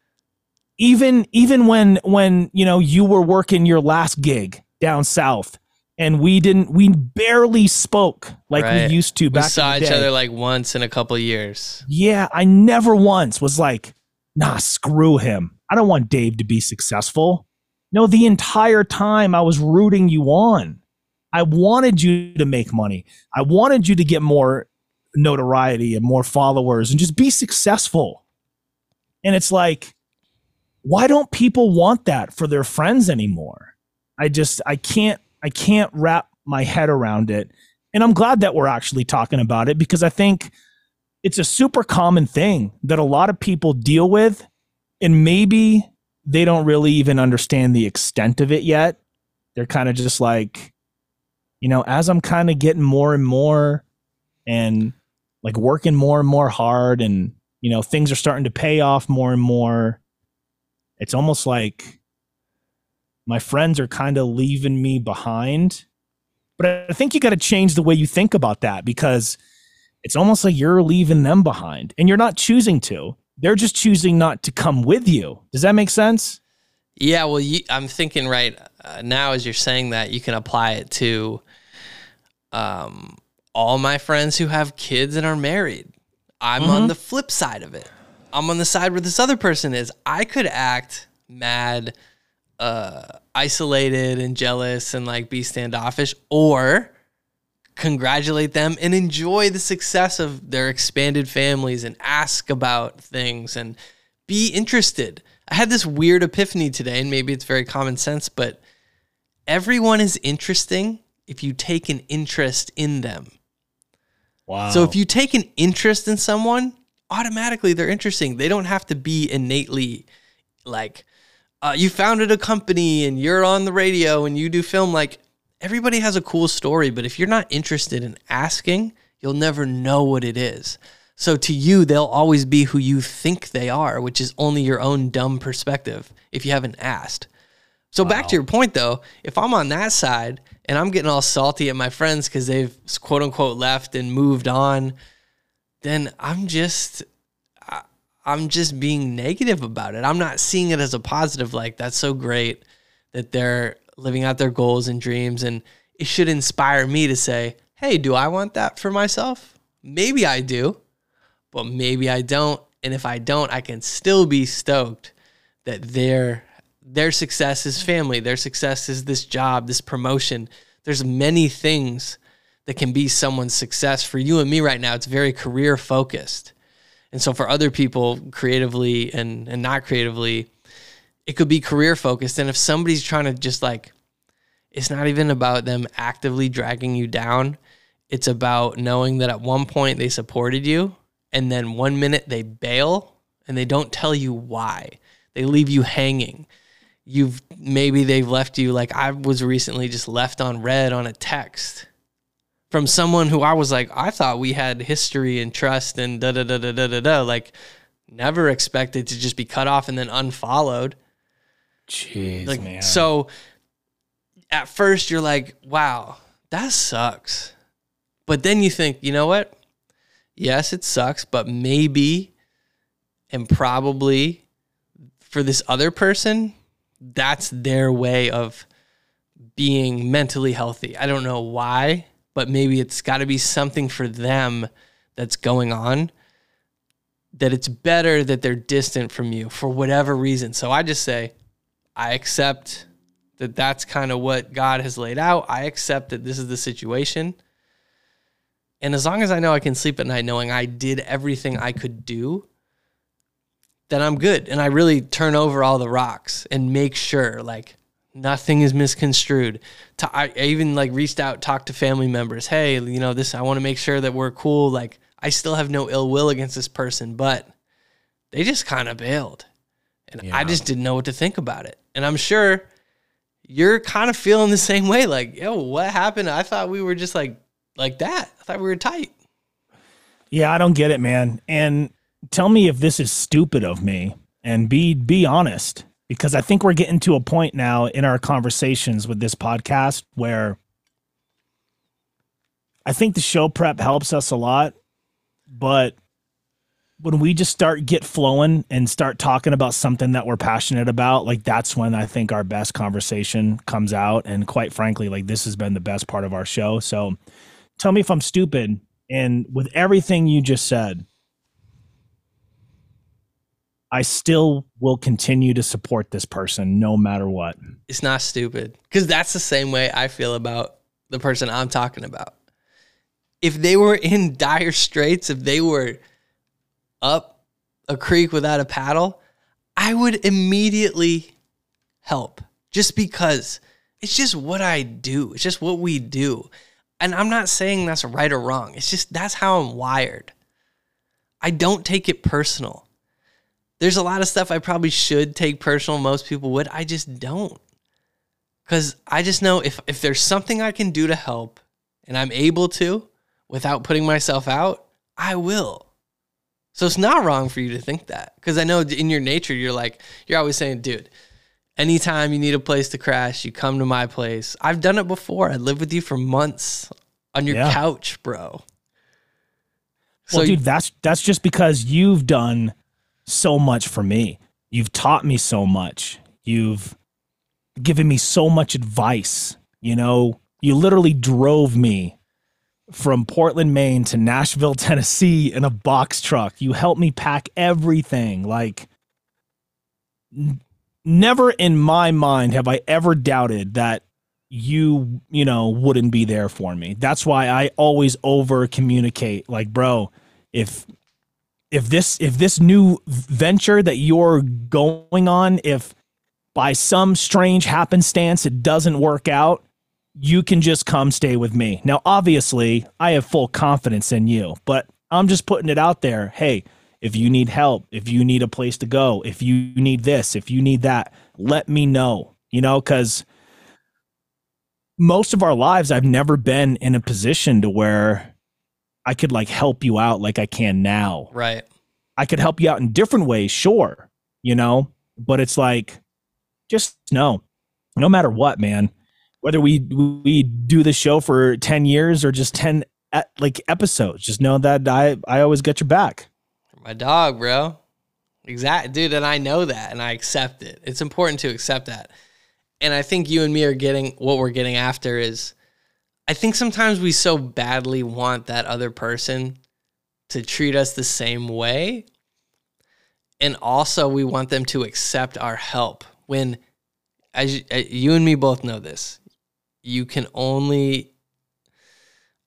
[SPEAKER 2] Even even when when, you know, you were working your last gig down south and we didn't we barely spoke like right. we used to back
[SPEAKER 1] we saw each other like once in a couple years.
[SPEAKER 2] Yeah i never once was like nah screw him. I don't want dave to be successful. No the entire time i was rooting you on. I wanted you to make money. I wanted you to get more notoriety and more followers and just be successful. And it's like why don't people want that for their friends anymore i just i can't I can't wrap my head around it. And I'm glad that we're actually talking about it because I think it's a super common thing that a lot of people deal with and maybe they don't really even understand the extent of it yet they're kind of just like you know as i'm kind of getting more and more and like working more and more hard and you know things are starting to pay off more and more it's almost like my friends are kind of leaving me behind. But i think you got to change the way you think about that because it's almost like you're leaving them behind and you're not choosing to. They're just choosing not to come with you. Does that make sense?
[SPEAKER 1] Yeah, well, you, I'm thinking right uh, now as you're saying that you can apply it to um, all my friends who have kids and are married. I'm on the flip side of it. I'm on the side where this other person is. I could act mad, uh, isolated, and jealous, and like be standoffish, or congratulate them and enjoy the success of their expanded families and ask about things and be interested. I had this weird epiphany today, and maybe it's very common sense, but everyone is interesting if you take an interest in them.
[SPEAKER 2] wow
[SPEAKER 1] So if you take an interest in someone, automatically they're interesting. They don't have to be innately like uh, you founded a company and you're on the radio and you do film. Like everybody has a cool story, but if you're not interested in asking, you'll never know what it is. So to you, they'll always be who you think they are, which is only your own dumb perspective if you haven't asked. So back to your point though, if I'm on that side and I'm getting all salty at my friends because they've quote unquote left and moved on, then I'm just I'm just being negative about it. I'm not seeing it as a positive like that's so great that they're living out their goals and dreams and it should inspire me to say, "Hey, do I want that for myself? Maybe I do, but maybe I don't. And if I don't, I can still be stoked that their their success is family, their success is this job, this promotion. There's many things that can be someone's success. For you and me right now, it's very career focused. And so for other people, creatively and, and not creatively, it could be career focused. And if somebody's trying to just like, it's not even about them actively dragging you down. It's about knowing that at one point they supported you and then one minute they bail and they don't tell you why. They leave you hanging. You've maybe they've left you like I was recently just left on red on a text from someone who I was like, I thought we had history and trust and da da da da da da da. Like, never expected to just be cut off and then unfollowed.
[SPEAKER 2] jeez
[SPEAKER 1] Like,
[SPEAKER 2] man
[SPEAKER 1] so at first you're like, wow, that sucks. But then you think, you know what? Yes, it sucks, but maybe and probably for this other person, that's their way of being mentally healthy. I don't know why, but maybe it's got to be something for them that's going on that it's better that they're distant from you for whatever reason. So I just say, I accept that that's kind of what God has laid out. I accept that this is the situation. And as long as I know I can sleep at night knowing I did everything I could do, then I'm good. And I really turn over all the rocks and make sure like nothing is misconstrued. To, I I even like reached out, talked to family members. Hey, you know, this, I want to make sure that we're cool. Like, I still have no ill will against this person, but they just kind of bailed. And I just didn't know what to think about it. And I'm sure you're kind of feeling the same way. Like, yo, what happened? I thought we were just like, like that. I thought we were tight.
[SPEAKER 2] Yeah, I don't get it, man. And tell me if this is stupid of me and be be honest because I think we're getting to a point now in our conversations with this podcast where I think the show prep helps us a lot, but when we just start get flowing and start talking about something that we're passionate about, like that's when I think our best conversation comes out and quite frankly, like this has been the best part of our show. So tell me if I'm stupid and with everything you just said, I still will continue to support this person no matter what.
[SPEAKER 1] It's not stupid because that's the same way I feel about the person I'm talking about. If they were in dire straits, if they were up a creek without a paddle, I would immediately help just because it's just what I do. It's just what we do. And I'm not saying that's right or wrong. It's just that's how I'm wired. I don't take it personal. There's a lot of stuff I probably should take personal. Most people would. I just don't. Because I just know if, if there's something I can do to help and I'm able to without putting myself out, I will. So it's not wrong for you to think that. Because I know in your nature, you're like, you're always saying, dude, anytime you need a place to crash, you come to my place. I've done it before. I lived with you for months on your
[SPEAKER 2] Yeah.
[SPEAKER 1] couch, bro.
[SPEAKER 2] Well, dude, that's that's just because you've done so much for me. You've taught me so much. You've given me so much advice. You know, you literally drove me from Portland, Maine to Nashville, Tennessee in a box truck. You helped me pack everything. Like n- never in my mind have I ever doubted that you, you know, wouldn't be there for me. That's why I always over communicate like, bro, if if this if this new venture that you're going on if by some strange happenstance it doesn't work out you can just come stay with me. Now obviously i have full confidence in you but i'm just putting it out there. Hey if you need help if you need a place to go if you need this if you need that let me know you know because most of our lives i've never been in a position to where i could like help you out like i can now
[SPEAKER 1] right.
[SPEAKER 2] I could help you out in different ways, sure, you know, but it's like just know, no matter what, man, whether we we do the show for 10 years or just 10 e- like episodes, just know that I I always get your back.
[SPEAKER 1] My dog, bro. Exact, dude. And I know that and I accept it. It's important to accept that. And I think you and me are getting what we're getting after is I think sometimes we so badly want that other person to treat us the same way. And also, we want them to accept our help when, as you, uh, you and me both know this, you can only,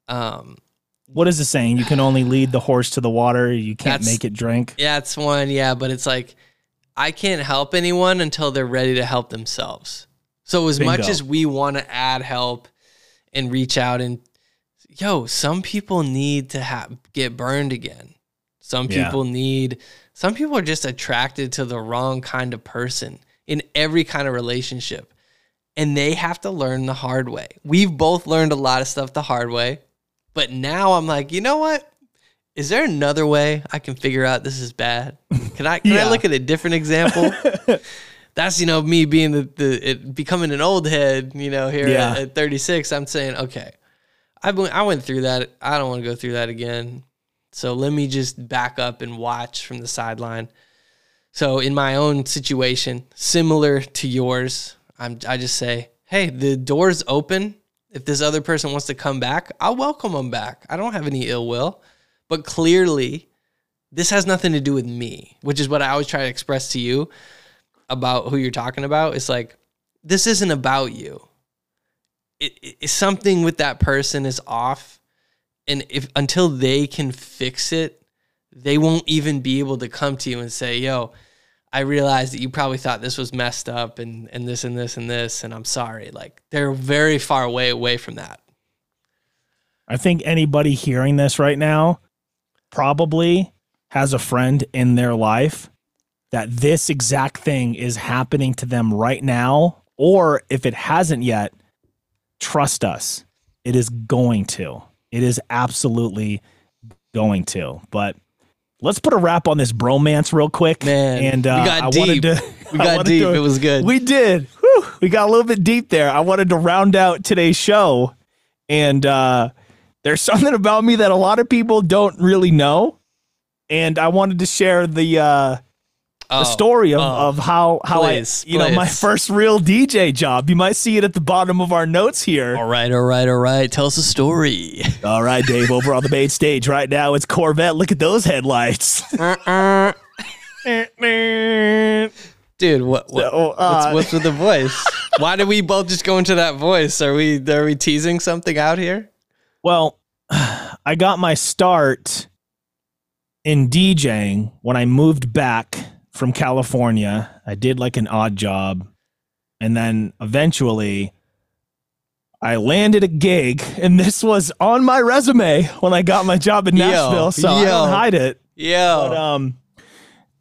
[SPEAKER 1] um,
[SPEAKER 2] What is the saying? You can only lead the horse to the water, you can't make it drink.
[SPEAKER 1] Yeah, it's one. Yeah, but it's like I can't help anyone until they're ready to help themselves. So as much as we want to add help and reach out and yo, some people need to have get burned again. Some
[SPEAKER 2] Yeah.
[SPEAKER 1] people need some people are just attracted to the wrong kind of person in every kind of relationship. And they have to learn the hard way. We've both learned a lot of stuff the hard way. But now I'm like, you know what? Is there another way I can figure out this is bad? Can I can I look at a different example? That's you know me being the, the it, becoming an old head. You know here
[SPEAKER 2] Yeah.
[SPEAKER 1] at, at 36, I'm saying okay, I went I went through that. I don't want to go through that again. So let me just back up and watch from the sideline. So in my own situation, similar to yours, I'm I just say, hey, the door's open. If this other person wants to come back, I'll welcome them back. I don't have any ill will. But clearly, this has nothing to do with me, which is what I always try to express to you about who you're talking about. It's like, this isn't about you. It, it- something with that person is off. And if until they can fix it, they won't even be able to come to you and say, yo, I realize that you probably thought this was messed up and, and this and this and this, and I'm sorry. Like they're very far away away from that.
[SPEAKER 2] I think anybody hearing this right now probably has a friend in their life that this exact thing is happening to them right now. Or if it hasn't yet, trust us, it is going to. It is absolutely going to. But let's put a wrap on this bromance real quick.
[SPEAKER 1] Man,
[SPEAKER 2] and uh,
[SPEAKER 1] we got
[SPEAKER 2] I
[SPEAKER 1] deep.
[SPEAKER 2] wanted to.
[SPEAKER 1] We got deep.
[SPEAKER 2] to-
[SPEAKER 1] it was good.
[SPEAKER 2] we did. Whew, we got a little bit deep there. I wanted to round out today's show. And uh, there's something about me that a lot of people don't really know. And I wanted to share the uh,
[SPEAKER 1] Oh,
[SPEAKER 2] the story of,
[SPEAKER 1] oh,
[SPEAKER 2] of how how
[SPEAKER 1] please,
[SPEAKER 2] I you know my first real DJ job. You might see it at the bottom of our notes here.
[SPEAKER 1] All right, all right, all right. Tell us a story.
[SPEAKER 2] All right, Dave, over on the main stage right now, it's Corvette. Look at those headlights.
[SPEAKER 1] Dude, what, what
[SPEAKER 2] So, uh,
[SPEAKER 1] what's, what's with the voice? Why did we both just go into that voice? Are we are we teasing something out here?
[SPEAKER 2] Well, I got my start in DJing when I moved back from California. I did like an odd job. And then eventually I landed a gig, and this was on my resume when I got my job in
[SPEAKER 1] Yo,
[SPEAKER 2] Nashville. so I
[SPEAKER 1] yo.
[SPEAKER 2] don't hide it.
[SPEAKER 1] Yeah.
[SPEAKER 2] But um,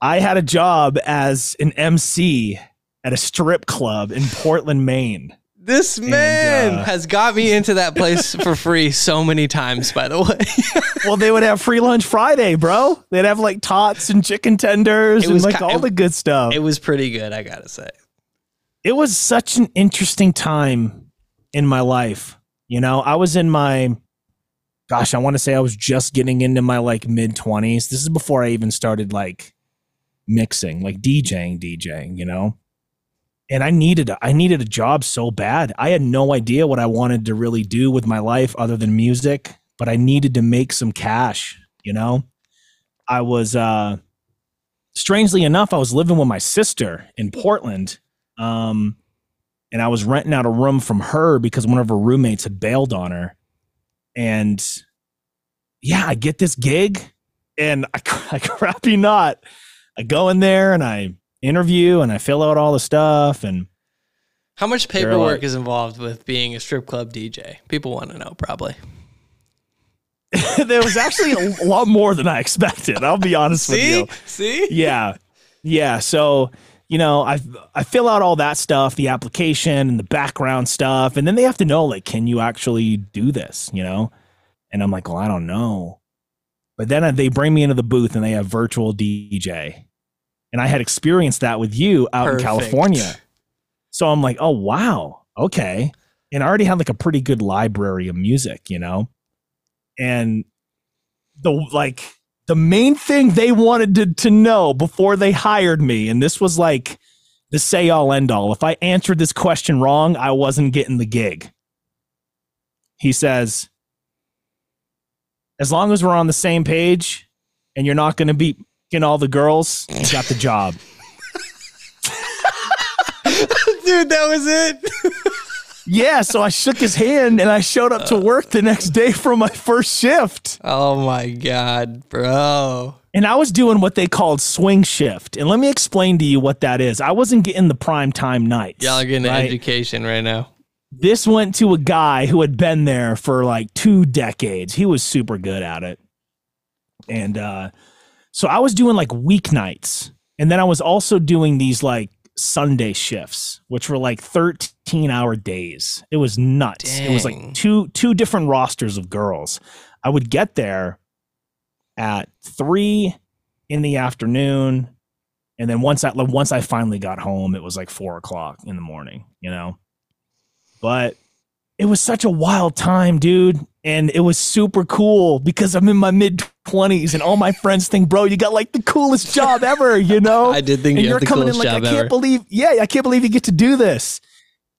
[SPEAKER 2] I had a job as an MC at a strip club in Portland, Maine.
[SPEAKER 1] This man
[SPEAKER 2] uh,
[SPEAKER 1] has got me into that place for free so many times, by the way.
[SPEAKER 2] Well, they would have free lunch Friday, bro. They'd have like tots and chicken tenders
[SPEAKER 1] It
[SPEAKER 2] and
[SPEAKER 1] was
[SPEAKER 2] like
[SPEAKER 1] ki-
[SPEAKER 2] all the good stuff.
[SPEAKER 1] it was pretty good, I gotta say.
[SPEAKER 2] it was such an interesting time in my life. You know, I was in my gosh, I want to say I was just getting into my like mid 20s. This is before I even started like mixing, like DJing, DJing, you know. And I needed a, I needed a job so bad. I had no idea what I wanted to really do with my life other than music, but I needed to make some cash, you know. I was uh strangely enough, I was living with my sister in Portland um, and I was renting out a room from her because one of her roommates had bailed on her. And yeah, I get this gig, and I, I crap you not, I go in there and I interview and I fill out all the stuff and
[SPEAKER 1] How much paperwork
[SPEAKER 2] like-
[SPEAKER 1] is involved with being a strip club DJ? People want to know, probably.
[SPEAKER 2] there was actually a lot more than I expected. I'll be honest with you.
[SPEAKER 1] See?
[SPEAKER 2] yeah yeah so you know i i fill out all that stuff the application and the background stuff and then they have to know like can you actually do this you know and i'm like well i don't know but then uh, they bring me into the booth and they have virtual dj and i had experienced that with you out
[SPEAKER 1] Perfect.
[SPEAKER 2] in california so i'm like oh wow okay and i already had like a pretty good library of music you know and the like the main thing they wanted to, to know before they hired me, and this was like the say all end all. If I answered this question wrong, I wasn't getting the gig. He says, as long as we're on the same page and you're not going to be getting all the girls, you got the job.
[SPEAKER 1] Dude, that was it.
[SPEAKER 2] yeah, so I shook his hand and I showed up to work the next day for my first shift.
[SPEAKER 1] oh my God, bro.
[SPEAKER 2] And I was doing what they called swing shift. And let me explain to you what that is. I wasn't getting the prime time nights.
[SPEAKER 1] Y'all are getting
[SPEAKER 2] right?
[SPEAKER 1] education right now.
[SPEAKER 2] This went to a guy who had been there for like two decades. He was super good at it. And uh, so I was doing like weeknights. And then I was also doing these like Sunday shifts, which were like 13 hour days. It was nuts. It was like two two different rosters of girls. I would get there at three in the afternoon. And then once I once I finally got home, it was like four o'clock in the morning, you know. But it was such a wild time, dude. And it was super cool because I'm in my mid 20s and all my friends think, bro, you got like the coolest job ever, you know?
[SPEAKER 1] I did think
[SPEAKER 2] and
[SPEAKER 1] you the
[SPEAKER 2] coming in like, I can't
[SPEAKER 1] ever.
[SPEAKER 2] believe, yeah, I can't believe you get to do this.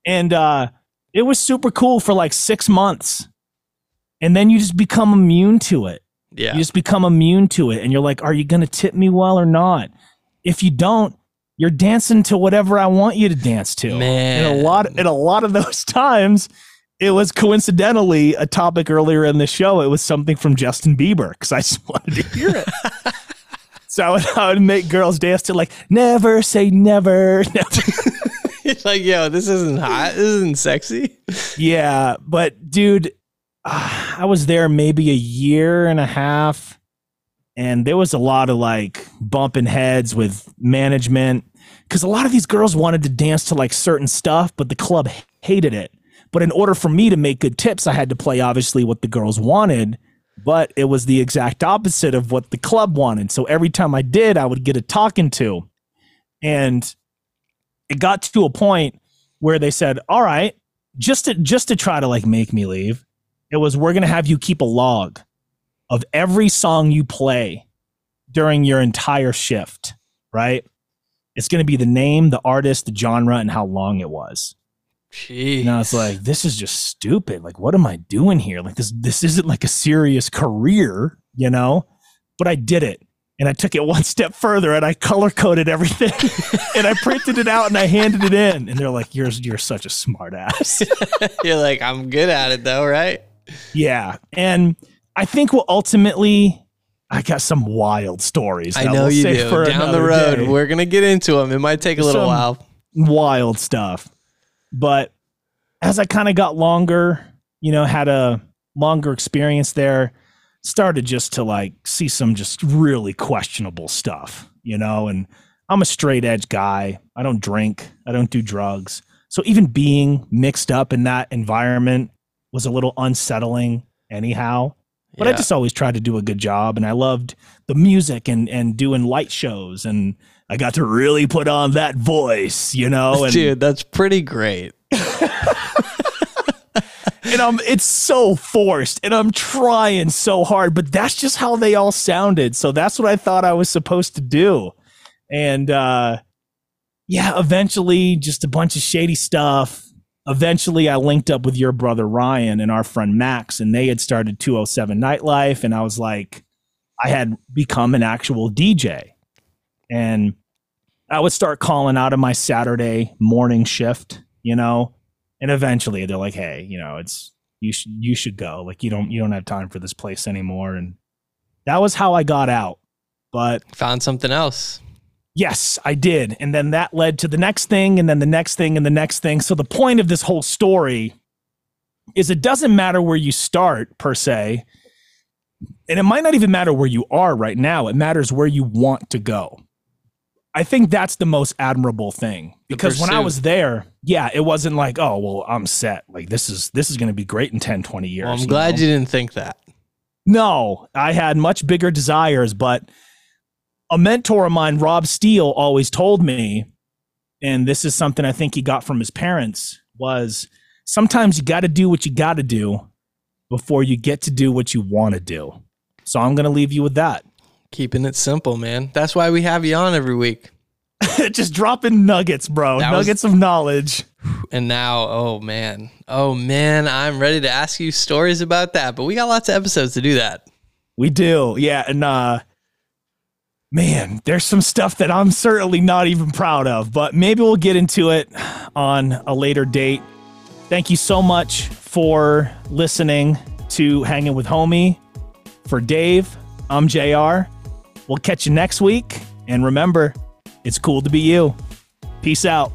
[SPEAKER 2] And uh, it was super cool for like six months. And then you just become immune to it.
[SPEAKER 1] yeah.
[SPEAKER 2] You just become immune to it. And you're like, are you going to tip me well or not? If you don't, you're dancing to whatever I want you to dance to.
[SPEAKER 1] Man.
[SPEAKER 2] And a lot, and a lot of those times, it was coincidentally a topic earlier in the show. It was something from Justin Bieber because I just wanted to hear it. so I would, I would make girls dance to like "Never Say Never." never.
[SPEAKER 1] It's like, yo, this isn't hot. This isn't sexy.
[SPEAKER 2] yeah, but dude, uh, I was there maybe a year and a half, and there was a lot of like bumping heads with management because a lot of these girls wanted to dance to like certain stuff, but the club hated it. But in order for me to make good tips, I had to play obviously what the girls wanted, but it was the exact opposite of what the club wanted. So every time I did, I would get a talking to. And it got to a point where they said, "All right, just to just to try to like make me leave, it was we're going to have you keep a log of every song you play during your entire shift, right? It's going to be the name, the artist, the genre and how long it was."
[SPEAKER 1] Jeez.
[SPEAKER 2] And I was like, this is just stupid. Like, what am I doing here? Like this this isn't like a serious career, you know? But I did it. And I took it one step further and I color coded everything and I printed it out and I handed it in. And they're like, You're you're such a smart ass.
[SPEAKER 1] You're like, I'm good at it though, right?
[SPEAKER 2] yeah. And I think we'll ultimately I got some wild stories.
[SPEAKER 1] I know
[SPEAKER 2] we'll
[SPEAKER 1] you do.
[SPEAKER 2] for
[SPEAKER 1] Down the road,
[SPEAKER 2] day.
[SPEAKER 1] we're gonna get into them. It might take a little
[SPEAKER 2] Some-
[SPEAKER 1] while.
[SPEAKER 2] wild stuff. But as I kind of got longer, you know, had a longer experience there, started just to like see some just really questionable stuff, you know, and I'm a straight edge guy. I don't drink, I don't do drugs. So even being mixed up in that environment was a little unsettling anyhow. But I just always tried to do a good job and I loved the music and and doing light shows and I got to really put on that voice, you know, and
[SPEAKER 1] Dude, that's pretty great.
[SPEAKER 2] and I'm it's so forced and I'm trying so hard, but that's just how they all sounded. So that's what I thought I was supposed to do. And uh yeah, eventually just a bunch of shady stuff. Eventually I linked up with your brother Ryan and our friend Max and they had started 207 Nightlife and I was like I had become an actual DJ. And I would start calling out of my Saturday morning shift, you know, and eventually they're like hey you know it's you should you should go. Like you don't you don't have time for this place anymore. And that was how i got out. But
[SPEAKER 1] Found something else.
[SPEAKER 2] yes i did. And then that led to the next thing and then the next thing and the next thing. So the point of this whole story is it doesn't matter where you start per se and it might not even matter where you are right now. It matters where you want to go i think that's the most admirable thing. Because when i was there yeah it wasn't like oh well i'm set. Like this is this is going to be great in 10 20 years
[SPEAKER 1] Well, I'm glad
[SPEAKER 2] know?
[SPEAKER 1] you didn't think that.
[SPEAKER 2] no i had much bigger desires but a mentor of mine rob steele always told me and this is something i think he got from his parents was sometimes you got to do what you got to do before you get to do what you want to do. So i'm going to leave you with that
[SPEAKER 1] Keeping it simple, man. That's why we have you on every week.
[SPEAKER 2] just dropping nuggets bro
[SPEAKER 1] That was-
[SPEAKER 2] nuggets of knowledge
[SPEAKER 1] And now, oh man, oh man, I'm ready to ask you stories about that. But we got lots of episodes to do that.
[SPEAKER 2] We do. Yeah. And uh man, there's some stuff that I'm certainly not even proud of, but maybe we'll get into it on a later date. Thank you so much for listening to Hanging with Homie. For Dave, I'm JR. We'll catch you next week. And remember, it's cool to be you. Peace out.